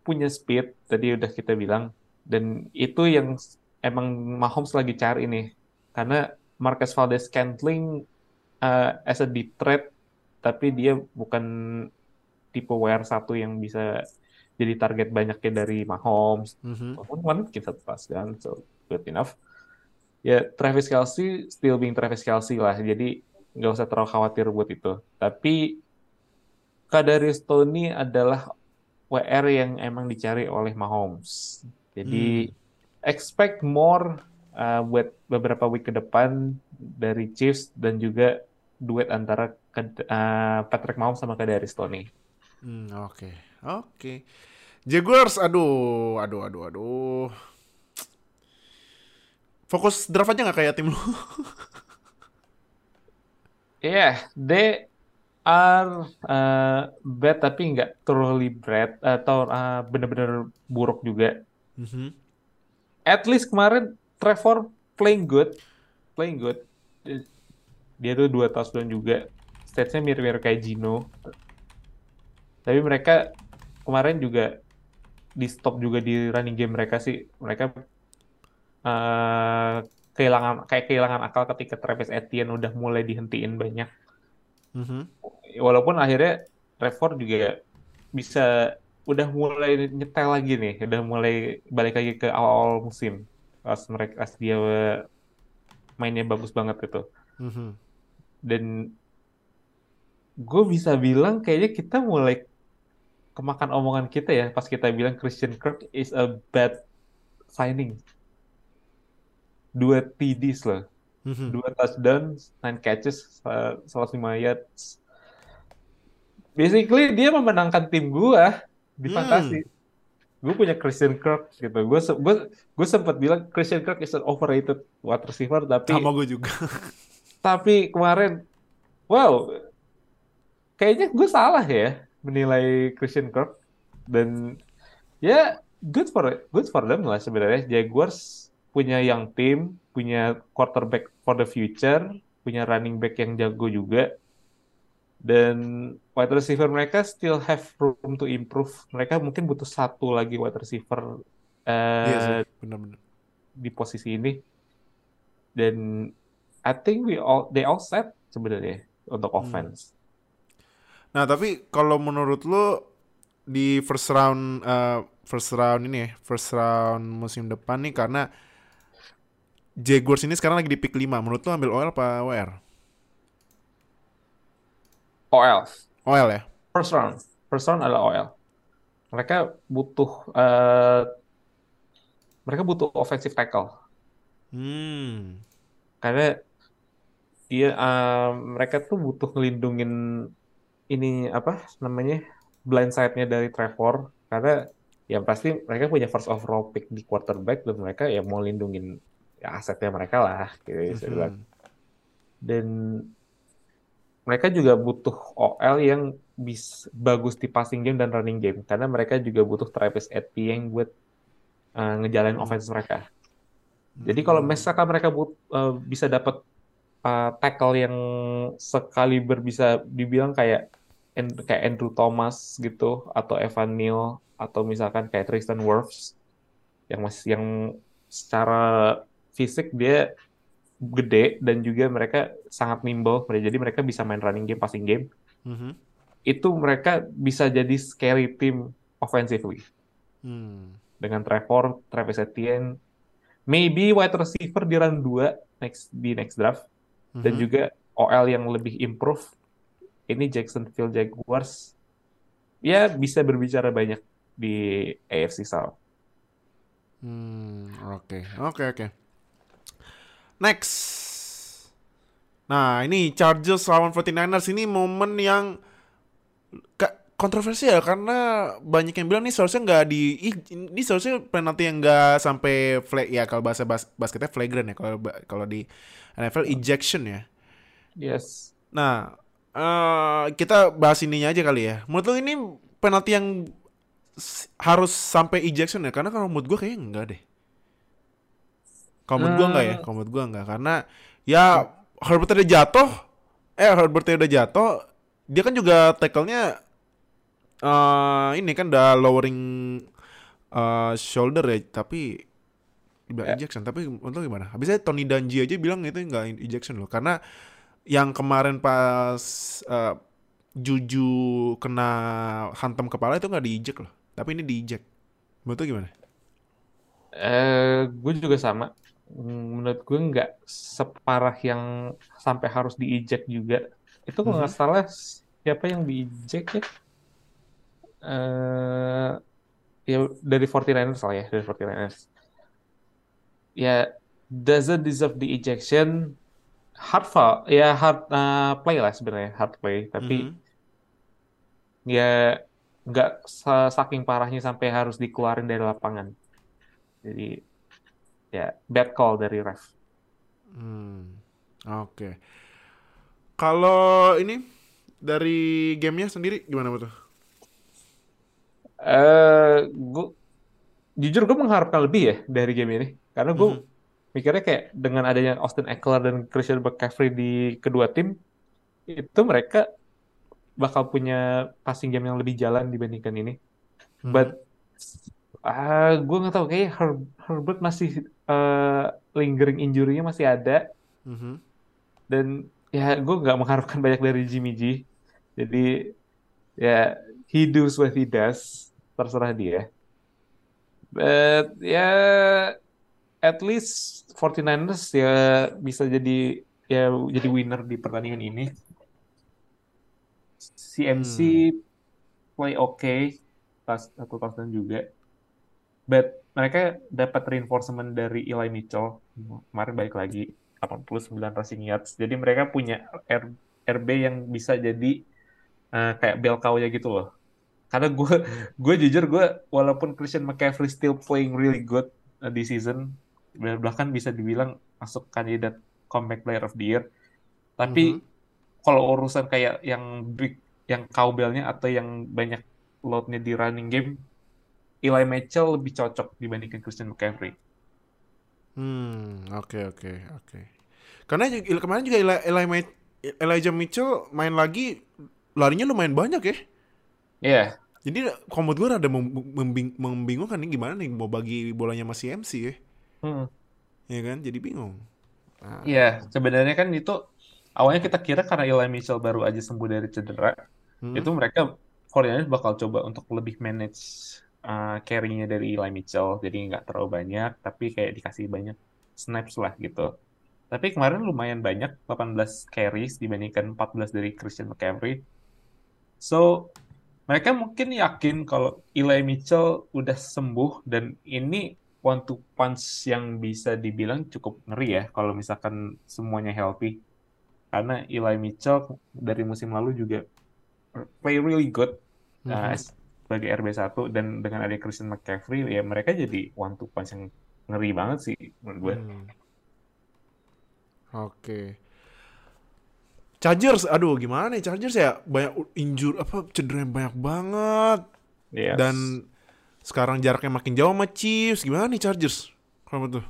punya speed tadi udah kita bilang dan itu yang emang Mahomes lagi cari nih karena Marcus Valdez Scantling uh, as a deep threat tapi dia bukan tipe WR1 yang bisa jadi target banyaknya dari Mahomes
Mhm.
walaupun one kita pas kan so good enough ya Travis Kelce still being Travis Kelce lah jadi nggak usah terlalu khawatir buat itu tapi Kadarius Tony adalah WR yang emang dicari oleh Mahomes jadi expect more uh, buat beberapa week ke depan dari Chiefs dan juga duet antara uh, Patrick Mahomes sama Kadarius Tony
Hmm, oke. Oke. Jaguars, aduh, aduh, aduh, aduh. Fokus draft aja nggak kayak tim lu? *laughs*
Yeah, they are uh, bad tapi nggak thoroughly bad atau uh, bener-bener buruk juga.
Mhm.
At least kemarin Trevor playing good, playing good. Dia tuh dua touchdown juga. Statsnya mirip-mirip kayak Gino. Tapi mereka kemarin juga di stop juga di running game mereka sih. Mereka uh, kehilangan kayak kehilangan akal ketika Travis Etienne udah mulai dihentiin banyak.
Mhm.
walaupun akhirnya Trevor juga bisa udah mulai nyetel lagi nih, udah mulai balik lagi ke awal-awal musim pas mereka pas dia mainnya bagus banget itu.
Mhm.
Dan gue bisa bilang kayaknya kita mulai kemakan omongan kita ya pas kita bilang Christian Kirk is a bad signing. Dua TDs loh.
Mhm.
dua touchdown, nine catches, uh, 105 yards. Basically dia memenangkan tim gua di
Hmm.
fantasi. Gue punya Christian Kirk gitu. Gue gue gue sempat bilang Christian Kirk is an overrated wide receiver tapi
Sama gue juga. *laughs*
tapi kemarin wow kayaknya gue salah ya menilai Christian Kirk dan ya good for good for them lah sebenarnya Jaguars punya young team punya quarterback for the future punya running back yang jago juga Dan wide receiver mereka still have room to improve. Mereka mungkin butuh satu lagi wide receiver
Iya sih,
eh,
benar-benar.
di posisi ini. Dan I think we all they all set sebenarnya untuk
Hmm.
offense.
Nah, tapi kalau menurut lu di first round eh, first round ini ya, first round musim depan nih karena Jaguars ini sekarang lagi di pick 5. Menurut lu ambil OL apa WR?
OL
OL ya?
first round, first round adalah OL. Mereka butuh eh, mereka butuh offensive tackle
Hmm.
karena dia eh, mereka tuh butuh ngelindungin ini apa namanya blind side-nya dari Trevor karena yang pasti mereka punya first overall pick di quarterback dan mereka ya mau lindungin ya, asetnya mereka lah gitu bisa bilang.
Mhm.
dan mereka juga butuh OL yang bis, bagus di passing game dan running game karena mereka juga butuh Travis Etienne buat eh, ngejalanin
Hmm.
offense mereka. Jadi kalau
Hmm.
misalkan mereka but- eh, bisa dapat eh, tackle yang sekaliber bisa dibilang kayak kayak Andrew Thomas gitu atau Evan Neal atau misalkan kayak Tristan Wirfs yang masih yang secara fisik dia gede dan juga mereka sangat nimble jadi mereka bisa main running game passing game
Mhm.
itu mereka bisa jadi scary team offensively
Hmm.
dengan Trevor, Travis Etienne, maybe wide receiver di round 2 next di next draft dan
Mhm.
juga OL yang lebih improve. Ini Jacksonville Jaguars ya bisa berbicara banyak di AFC South.
Hmm, oke, oke, oke. Next. Nah, ini Chargers lawan 49ers ini momen yang kontroversial karena banyak yang bilang nih seharusnya nggak di ini seharusnya penalti yang nggak sampai flag ya kalau bahasa bas basketnya flagrant ya kalau kalau di NFL ejection ya.
Yes.
Nah, eh kita bahas ininya aja kali ya. Menurut lo ini penalti yang harus sampai ejection ya? Karena kalau menurut gue kayaknya enggak deh. Kalau menurut gue enggak ya?
Hmm.
Kalau menurut gue enggak. Karena ya Herbert udah jatuh. Eh Herbert udah jatuh. Dia kan juga tackle-nya eh ini kan udah lowering eh, shoulder ya. Tapi dibilang
Ya.
ejection. Tapi untuk gimana? Habisnya Tony Dungy aja bilang itu enggak ejection loh. Karena yang kemarin pas eh, Juju kena hantam kepala itu nggak diijek loh. Tapi ini diijek. Menurut gimana?
Eh, gue juga sama. Hmm, Menurut gue nggak separah yang sampai harus dieject juga. Itu kalau nggak
Mhm.
salah siapa yang dieject ya? Eh, ya dari 49ers lah ya, dari 49ers. Ya, doesn't deserve the ejection. Hard foul, ya hard uh, play lah sebenarnya, hard play. Tapi
Mhm.
ya nggak sa- saking parahnya sampai harus dikeluarin dari lapangan. Jadi ya bad call dari ref.
Hmm, Oke. Kalau ini dari gamenya sendiri gimana betul?
Eh, gue jujur gue mengharapkan lebih ya dari game ini karena gue
Mhm.
mikirnya kayak dengan adanya Austin Eckler dan Christian McCaffrey di kedua tim itu mereka bakal punya passing game yang lebih jalan dibandingkan ini.
Mhm.
But ah gue nggak tahu kayak Her- Herbert masih eh, lingering injury-nya masih ada
Mhm.
dan ya gue nggak mengharapkan banyak dari Jimmy G. Jadi ya he does what he does, terserah dia. But ya at least 49ers ya bisa jadi ya jadi winner di pertandingan ini. CMC play oke, pas satu touchdown juga. But mereka dapat reinforcement dari Eli Mitchell kemarin balik lagi 89 rushing yards. Jadi mereka punya R- RB yang bisa jadi eh, kayak bell cow-nya gitu loh. Karena gue *laughs* gue jujur gue walaupun Christian McCaffrey still playing really good eh, di season bahkan bisa dibilang masuk kandidat comeback player of the year. Tapi
Mhm.
kalau urusan kayak yang big yang cowbell-nya atau yang banyak load-nya di running game Eli Mitchell lebih cocok dibandingkan Christian McCaffrey.
Hmm, oke oke oke. Karena ju- kemarin juga Eli, Eli Elijah Mitchell main lagi larinya lumayan banyak ya.
Iya,
Jadi kalau menurut gue rada mem- membing- membingungkan nih gimana nih mau bagi bolanya masih MC ya.
Hmm.
Ya kan? Jadi bingung. Nah,
Iya, sebenarnya kan itu awalnya kita kira karena Eli Mitchell baru aja sembuh dari cedera,
hmm.
itu mereka 49ers bakal coba untuk lebih manage uh, carry-nya dari Eli Mitchell, jadi nggak terlalu banyak, tapi kayak dikasih banyak snaps lah gitu. Tapi kemarin lumayan banyak, 18 carries dibandingkan 14 dari Christian McCaffrey. So, mereka mungkin yakin kalau Eli Mitchell udah sembuh dan ini one two punch yang bisa dibilang cukup ngeri ya kalau misalkan semuanya healthy. Karena Eli Mitchell dari musim lalu juga play really good uh,
Mhm.
Sebagai RB1 dan dengan ada Christian McCaffrey ya mereka jadi one two punch yang ngeri banget sih menurut gue.
Hmm. Oke. Chargers, aduh gimana nih Chargers ya banyak injur apa cedera yang banyak banget
Yes.
dan sekarang jaraknya makin jauh sama Chiefs gimana nih Chargers? Kalau betul.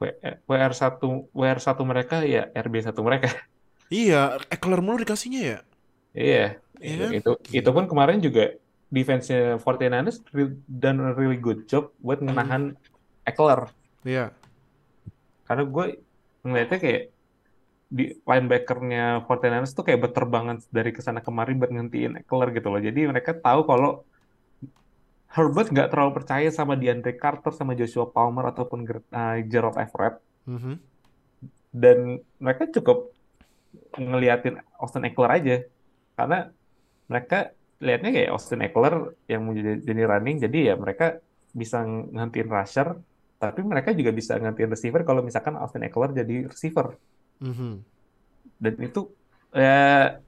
W- WR1 WR1 mereka ya RB1 mereka.
Iya, Eckler mulu dikasihnya ya.
Iya,
Iya
itu,
kan?
itu itu pun kemarin juga defense-nya 49ers re- done a really good job buat menahan Eckler.
Iya.
Karena gue ngeliatnya kayak di linebacker-nya 49ers tuh kayak berterbangan dari ke sana kemari buat ngentiin Eckler gitu loh. Jadi mereka tahu kalau Herbert nggak terlalu percaya sama DeAndre Carter, sama Joshua Palmer ataupun uh, Gerald Everett.
Mhm.
Dan mereka cukup ngeliatin Austin Eckler aja. Karena mereka lihatnya kayak Austin Eckler yang mau jadi, running, jadi ya mereka bisa ngantiin rusher, tapi mereka juga bisa ngantiin receiver kalau misalkan Austin Eckler jadi receiver.
Mhm.
Dan itu ya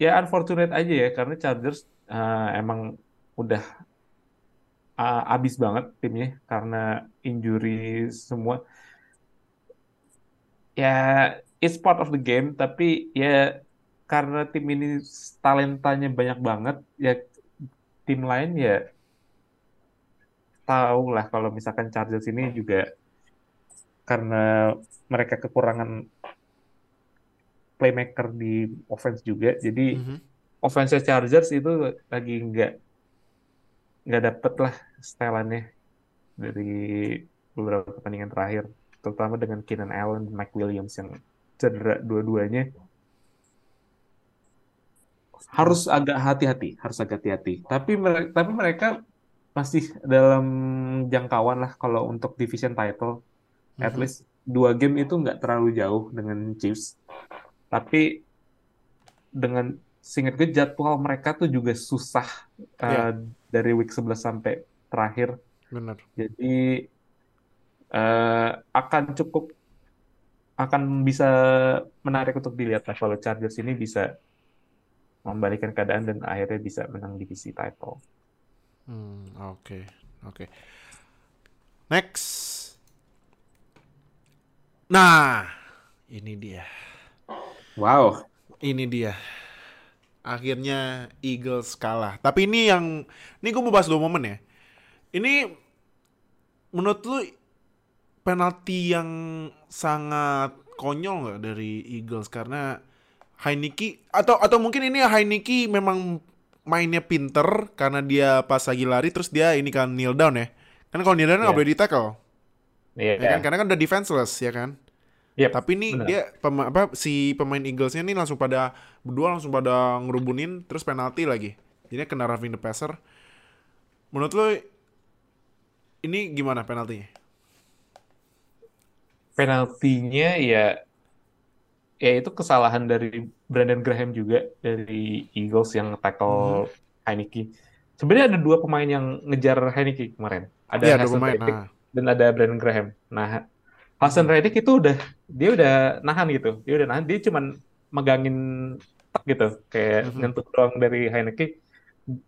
ya unfortunate aja ya karena Chargers uh, emang udah uh, abis banget timnya karena injury semua. Ya it's part of the game tapi ya karena tim ini talentanya banyak banget ya tim lain ya tahu lah kalau misalkan Chargers ini juga karena mereka kekurangan playmaker di offense juga jadi
Mhm.
offense Chargers itu lagi nggak nggak dapet lah setelannya dari beberapa pertandingan terakhir terutama dengan Keenan Allen dan Mike Williams yang cedera dua-duanya harus agak hati-hati harus agak hati-hati. Tapi mereka tapi mereka masih dalam jangkauan lah kalau untuk division title. At
Mhm.
least dua game itu nggak terlalu jauh dengan Chiefs. Tapi dengan singkat gue jadwal mereka tuh juga susah uh, dari week 11 sampai terakhir.
Benar.
jadi uh, akan cukup akan bisa menarik untuk dilihat lah kalau Chargers ini bisa membalikan keadaan dan akhirnya bisa menang divisi title.
Hmm, oke. Oke. Next. Nah, ini dia.
Wow.
Ini dia. Akhirnya Eagles kalah. Tapi ini yang ini gue mau bahas dua momen ya. Ini menurut lu penalti yang sangat konyol nggak dari Eagles karena Heineke atau atau mungkin ini Heineke memang mainnya pinter karena dia pas lagi lari terus dia ini kan kneel down ya. Kan kalau kneel down nggak
Iya.
boleh di tackle.
Iya.
Ya kan? Karena kan udah defenseless ya kan.
Yep,
Tapi ini
benar.
dia pema- apa si pemain Eaglesnya ini langsung pada berdua langsung pada ngerubunin terus penalti lagi. Jadi kena roughing the passer. Menurut lo ini gimana penaltinya?
penaltinya ya ya itu kesalahan dari Brandon Graham juga dari Eagles yang tackle Heineke. Sebenarnya ada dua pemain yang ngejar Heineke kemarin. Ada
Iya, ada
Hassan
pemain.
Reddick
Nah,
dan ada Brandon Graham. Nah, Hassan Reddick itu udah dia udah nahan gitu. Dia udah nahan, dia cuman megangin tak gitu kayak
Mhm.
nyentuh doang dari Heineke.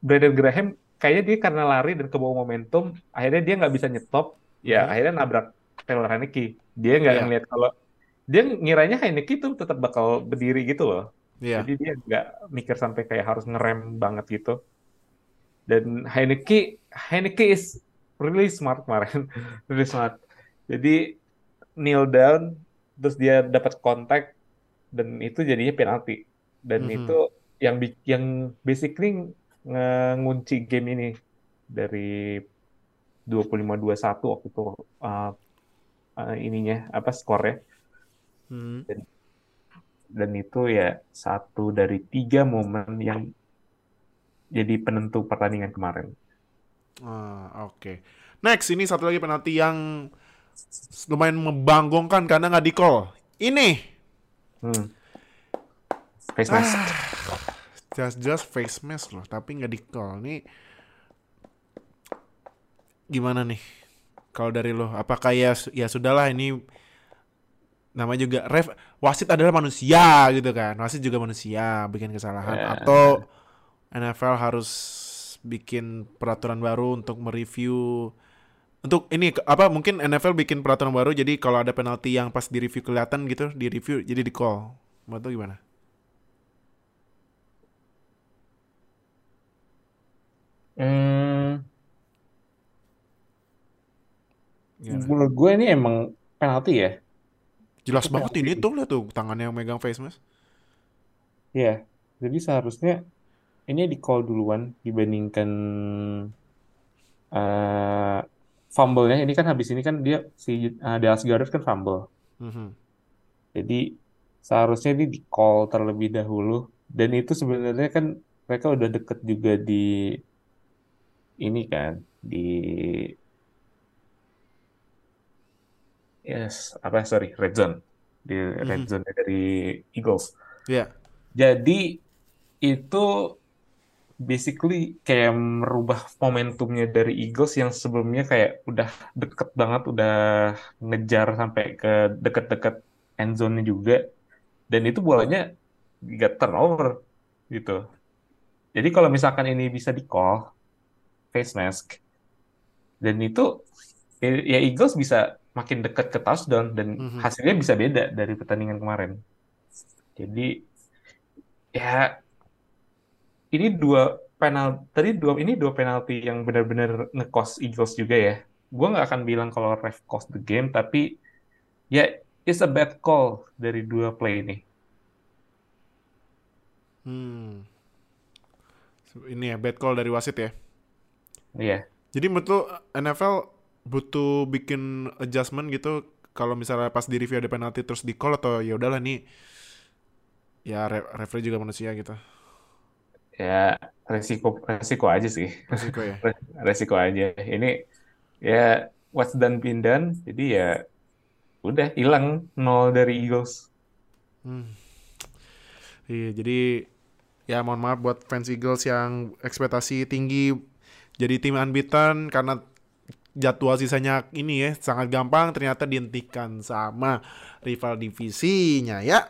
Brandon Graham kayaknya dia karena lari dan kebawa momentum, akhirnya dia nggak bisa nyetop. Ya,
Mhm.
akhirnya nabrak Taylor Heineke. Dia nggak
Iya.
ngeliat kalau dia ngiranya Heineke itu tetap bakal berdiri gitu loh.
iya.
Jadi dia nggak mikir sampai kayak harus ngerem banget gitu. Dan Heineke, Heineke is really smart kemarin, *laughs* really smart. Jadi kneel down, terus dia dapat kontak, dan itu jadinya penalti. Dan
Mhm.
itu yang yang basically ngunci game ini dari 25-21 waktu itu uh, uh, ininya apa skornya
Hmm.
dan itu ya satu dari tiga momen yang jadi penentu pertandingan kemarin.
Ah, oke. Next, ini satu lagi penalti yang lumayan membanggongkan karena nggak di call. Ini
Hmm. Face mask.
just just face mask loh, tapi nggak di call. Ini gimana nih? Kalau dari lo, apakah ya ya sudahlah ini namanya juga ref wasit adalah manusia gitu kan. Wasit juga manusia bikin kesalahan
Ya.
atau NFL harus bikin peraturan baru untuk mereview untuk ini apa mungkin NFL bikin peraturan baru jadi kalau ada penalti yang pas di review kelihatan gitu di review jadi di call. Menurut lo gimana?
Hmm,
Gimana?
menurut gue ini emang penalti ya.
Jelas
Itu
banget ini tuh lihat tuh tangannya yang megang face mask.
Ya, jadi seharusnya ini di call duluan dibandingkan eh fumble-nya. Ini kan habis ini kan dia si eh, Dallas Goedert kan fumble.
Mhm.
Jadi seharusnya ini di call terlebih dahulu. Dan itu sebenarnya kan mereka udah deket juga di ini kan di yes apa sorry red zone di red
Mhm.
zone dari Eagles.
Iya.
Jadi itu basically kayak merubah momentumnya dari Eagles yang sebelumnya kayak udah deket banget, udah ngejar sampai ke deket-deket end zone-nya juga. Dan itu bolanya gak turnover gitu. Jadi kalau misalkan ini bisa di call face mask dan itu ya ya Eagles bisa makin dekat ke touchdown dan
Mhm.
hasilnya bisa beda dari pertandingan kemarin. Jadi ya ini dua penal tadi dua ini dua penalti yang benar-benar nge-cost Eagles juga ya. Gua nggak akan bilang kalau ref cost the game tapi ya it's a bad call dari dua play ini.
Hmm. Ini ya bad call dari wasit ya.
Iya.
Jadi menurut NFL butuh bikin adjustment gitu kalau misalnya pas di review ada penalti terus di call atau ya udahlah nih ya re referee juga manusia gitu.
Ya resiko resiko aja sih.
Resiko ya. *laughs*
Resiko aja. Ini ya what's done been done. Jadi ya udah hilang nol dari Eagles.
Hmm. Iya, jadi ya mohon maaf buat fans Eagles yang ekspektasi tinggi jadi tim unbeaten karena jadwal sisanya ini ya sangat gampang ternyata dihentikan sama rival divisinya ya.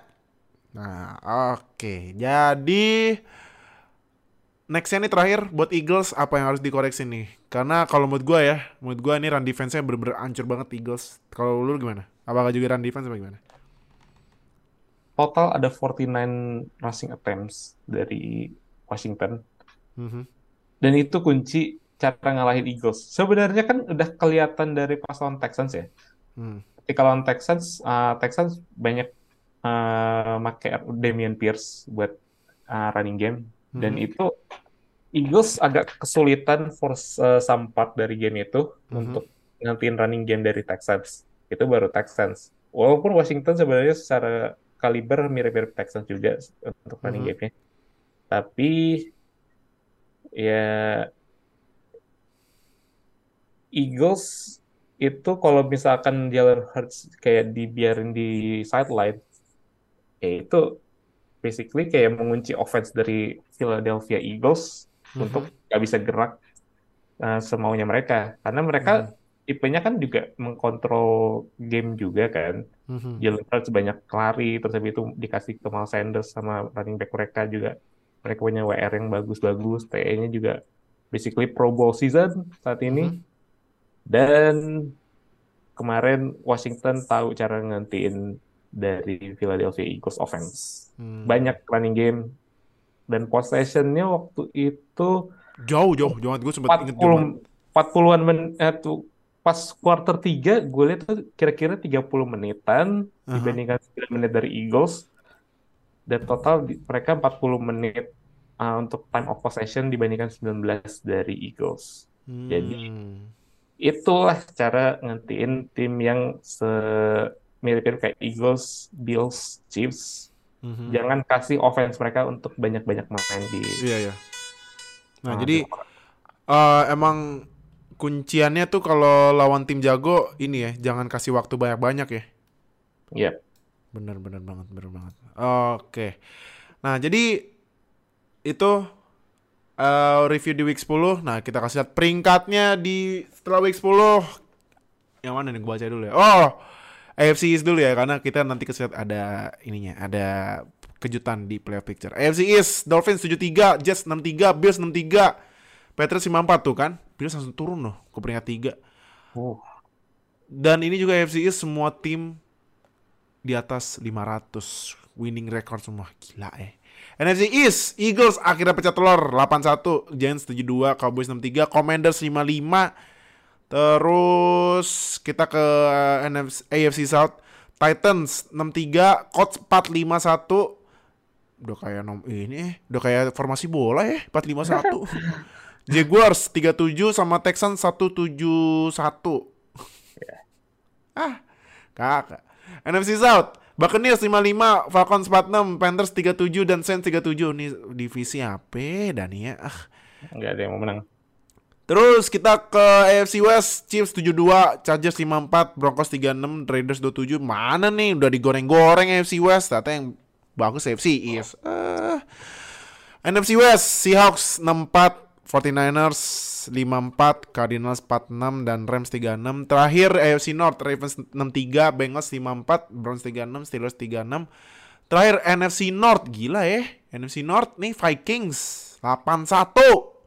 Nah, oke. Jadi nextnya nih terakhir buat Eagles apa yang harus dikoreksi nih? Karena kalau menurut gue ya, menurut gue ini run defense-nya bener-bener hancur banget Eagles. Kalau lu gimana? Apakah juga run defense apa gimana?
Total ada 49 rushing attempts dari Washington.
Mhm.
Dan itu kunci cara ngalahin Eagles. Sebenarnya kan udah kelihatan dari pas lawan Texans ya.
Hmm.
Ketika lawan Texans, uh, Texans banyak uh, make Damian Pierce buat uh, running game. Dan
Mhm.
itu Eagles agak kesulitan for uh, some part dari game itu
Mhm.
untuk ngantiin running game dari Texans. Itu baru Texans. Walaupun Washington sebenarnya secara kaliber mirip-mirip Texans juga untuk running
Mhm.
game-nya. Tapi ya Eagles itu kalau misalkan Jalen Hurts kayak dibiarin di sideline, ya itu basically kayak mengunci offense dari Philadelphia Eagles
Mhm.
untuk nggak bisa gerak uh, semaunya mereka. Karena mereka tipenya kan juga mengkontrol game juga kan.
Mhm.
Jalen Hurts banyak lari, terus habis itu dikasih ke Miles Sanders sama running back mereka juga. Mereka punya WR yang bagus-bagus, TE-nya juga basically Pro Bowl season saat ini.
Mhm.
Dan kemarin Washington tahu cara ngantiin dari Philadelphia Eagles offense.
Hmm.
Banyak running game dan possession-nya waktu itu
Jauh, jauh, jauh. Gue sempat inget jauh.
40 40-an menit eh, tuh pas quarter 3 gue lihat tuh kira-kira 30 menitan
Aha.
dibandingkan 9 menit dari Eagles dan total di- mereka 40 menit uh, untuk time of possession dibandingkan 19 dari Eagles. Jadi
Hmm.
Itulah cara ngentiin tim yang semirip-mirip kayak Eagles, Bills, Chiefs.
Mhm.
Jangan kasih offense mereka untuk banyak-banyak main di
Iya ya. Nah,
uh,
jadi
di-
eh, emang kunciannya tuh kalau lawan tim jago ini ya, jangan kasih waktu banyak-banyak ya.
Iya.
Bener-bener banget, bener banget. Oke. Nah, jadi itu eh, review di week 10. Nah, kita kasih lihat peringkatnya di setelah week 10. Yang mana nih gue baca dulu ya. Oh, AFC East dulu ya karena kita nanti kasih lihat ada ininya, ada kejutan di playoff picture. AFC East, Dolphins 73, Jets 63, Bills 63, Patriots 54 tuh kan. Bills langsung turun loh ke peringkat 3.
Uh,
Dan ini juga AFC East semua tim di atas 500 winning record semua. Gila eh. NFC East, Eagles akhirnya pecah telur 81, Giants 72, Cowboys 63, Commanders 55. Terus kita ke NFC, AFC South, Titans 63, Colts 451. Udah kayak nom ini eh, udah kayak formasi bola ya, 451. *laughs* Jaguars 37 sama Texans 171. Ah, kakak. NFC South, Buccaneers 55, Falcons 46, Panthers 37 dan Saints 37. Nih divisi apa dan ya? Ah.
nggak ada yang mau menang.
Terus kita ke AFC West, Chiefs 72, Chargers 54, Broncos 36, Raiders 27. Mana nih udah digoreng-goreng AFC West, ternyata yang bagus AFC East. Ah. NFC West, Seahawks 64, 49ers 54, Cardinals 46 dan Rams 36. Terakhir AFC North, Ravens 63, Bengals 54, Browns 36, Steelers 36. Terakhir NFC North, gila ya. NFC North nih Vikings 81.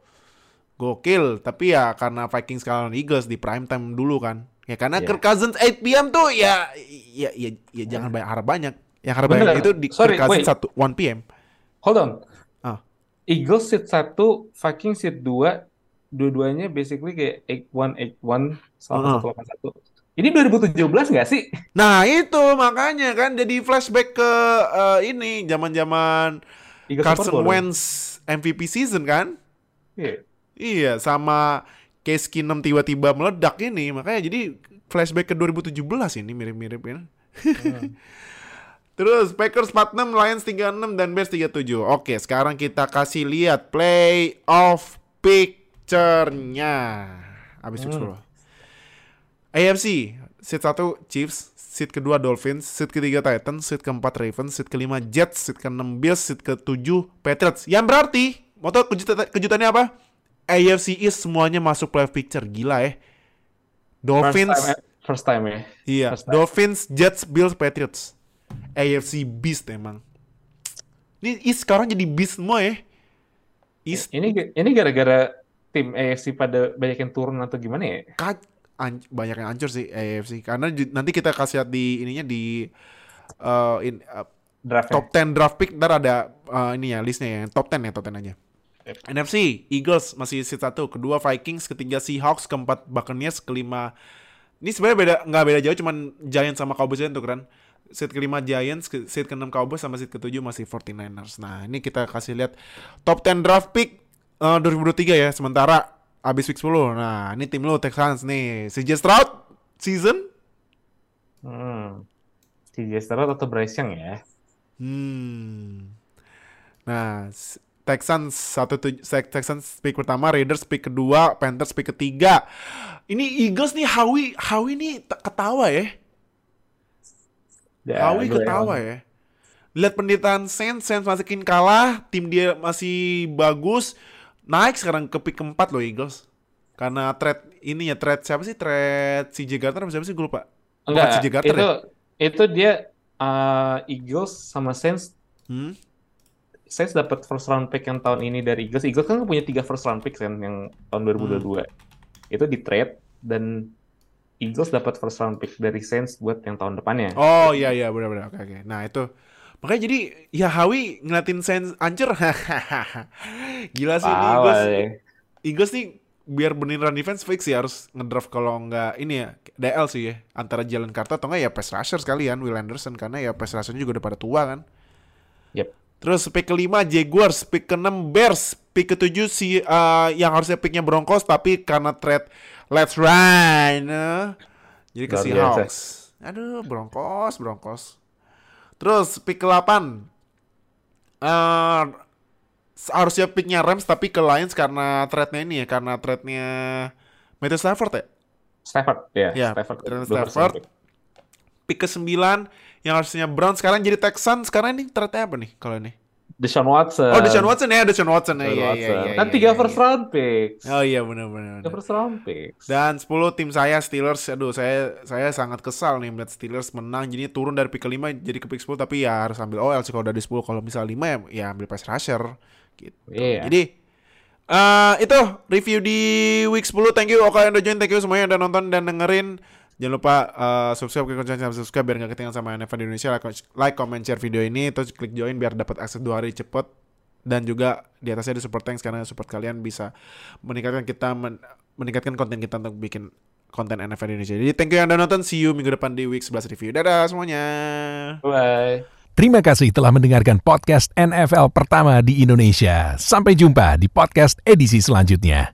Gokil, tapi ya karena Vikings kalah Eagles di prime time dulu kan. Ya karena
Iya.
Kirk Cousins 8 PM tuh ya ya ya, ya jangan banyak harap banyak. Yang harap banyak itu di
Sorry,
Kirk Cousins
wait.
1 1 PM.
Hold on. Eagles seat 1, Vikings seat 2, dua-duanya basically kayak 8181 sama
Heeh.
181. Ini 2017 nggak sih?
Nah, itu makanya kan jadi flashback ke eh, ini zaman-zaman Carson. Wentz MVP season kan?
Iya.
Iya, sama Case Keenum tiba-tiba meledak ini. Makanya jadi flashback ke 2017 ini mirip-mirip kan.
Hmm. *laughs*
Terus Packers 46, Lions 36 dan Bears 37. Oke, sekarang kita kasih lihat playoff picture-nya. Habis
Hmm.
10. AFC, seat 1 Chiefs, seat kedua Dolphins, seat ketiga Titans, seat keempat Ravens, seat kelima Jets, seat keenam Bills, seat ketujuh Patriots. Yang berarti, mau tau kejutan kejutannya apa? AFC East semuanya masuk playoff picture. Gila ya. Dolphins,
First time, ya. first time ya.
Iya,
First time.
Dolphins, Jets, Bills, Patriots. AFC Beast emang. Ini East sekarang jadi Beast semua ya. East
Ini ini gara-gara tim AFC pada banyak yang turun atau gimana ya?
ka- an- banyak yang hancur sih AFC. Karena nanti kita kasih lihat di ininya di uh, in, uh,
Draft
top 10 draft pick ntar ada uh, ini ya listnya ya top 10 ya top 10 aja.
Yep.
NFC Eagles masih seat satu, kedua Vikings, ketiga Seahawks, keempat Buccaneers, kelima ini sebenarnya beda nggak beda jauh cuman Giants sama Cowboys tuh kan. Seat kelima Giants, seat keenam Cowboys sama seat ketujuh masih 49ers. Nah, ini kita kasih lihat top 10 draft pick uh, 2023 ya. Sementara abis week 10. Nah, ini tim lu Texans nih. CJ Stroud season
Hmm. CJ Stroud atau Bryce Young ya?
Hmm. Nah, Texans satu tuj- se- Texans pick pertama, Raiders pick kedua, Panthers pick ketiga. Ini Eagles nih Howie Howie nih ketawa ya.
Ya,
Howie ketawa
emang-
ya. Lihat penderitaan Saints, Saints masukin kalah, tim dia masih bagus. Naik sekarang ke pick keempat loh Eagles. Karena trade ini ya trade siapa sih? Trade CJ Gardner apa siapa sih gue lupa.
Enggak,
CJ Gardner
itu
ya?
itu dia uh, Eagles sama Saints
Hmm?
Saints dapat first round pick yang tahun ini dari Eagles. Eagles kan punya tiga first round pick kan yang tahun 2022. Itu di trade dan Eagles dapat first round pick dari Saints buat yang tahun depannya.
Oh iya iya benar-benar oke oke. Nah itu makanya jadi ya Howie ngeliatin Saints ancur. *laughs* Gila sih ini
Parah
Eagles.
deh.
Eagles nih biar beneran defense fix sih harus ngedraft kalau nggak ini ya DL sih ya antara Jalen Carter atau nggak ya pass rusher sekalian Will Anderson karena ya pass rushernya juga udah pada tua kan.
Yep.
Terus pick kelima Jaguars, pick keenam Bears, pick ketujuh si eh, yang harusnya picknya Broncos tapi karena trade Let's Ride, eh, jadi ke Seahawks. Aduh, Broncos, Broncos. Terus pick ke-8 eh harusnya picknya Rams tapi ke Lions karena trade-nya ini ya, karena trade-nya Matthew Stafford ya.
Stafford ya,
Ya,
Stafford.
Stafford.
pick.
Pick ke-9 yang harusnya Brown sekarang jadi Texan. Sekarang ini trade-nya apa nih kalau ini?
Deshaun Watson.
Oh, Deshaun Watson ya, Deshaun Watson.
Deshaun
Iya, iya,
Watson.
iya.
Kan
iya,
tiga
iya,
first
iya.
round picks.
Oh iya benar benar.
Tiga first round picks.
Dan 10 tim saya Steelers, aduh saya saya sangat kesal nih melihat Steelers menang jadi turun dari pick kelima jadi ke pick 10 tapi ya harus ambil OL sih kalau udah di 10 kalau misal 5 ya, ya ambil pass rusher gitu.
Iya.
Jadi eh itu review di week 10. Thank you Oka yang udah join, thank you semuanya yang udah nonton dan dengerin. Jangan lupa eh, subscribe, klik lonceng sampai subscribe biar gak ketinggalan sama NFL di Indonesia. Like, like, comment, share video ini, terus klik join biar dapat akses dua hari cepet. Dan juga di atasnya ada support thanks karena support kalian bisa meningkatkan kita men- meningkatkan konten kita untuk bikin konten NFL di Indonesia. Jadi thank you yang udah nonton. See you minggu depan di week 11 review. Dadah semuanya.
Bye.
Terima kasih telah mendengarkan podcast NFL pertama di Indonesia. Sampai jumpa di podcast edisi selanjutnya.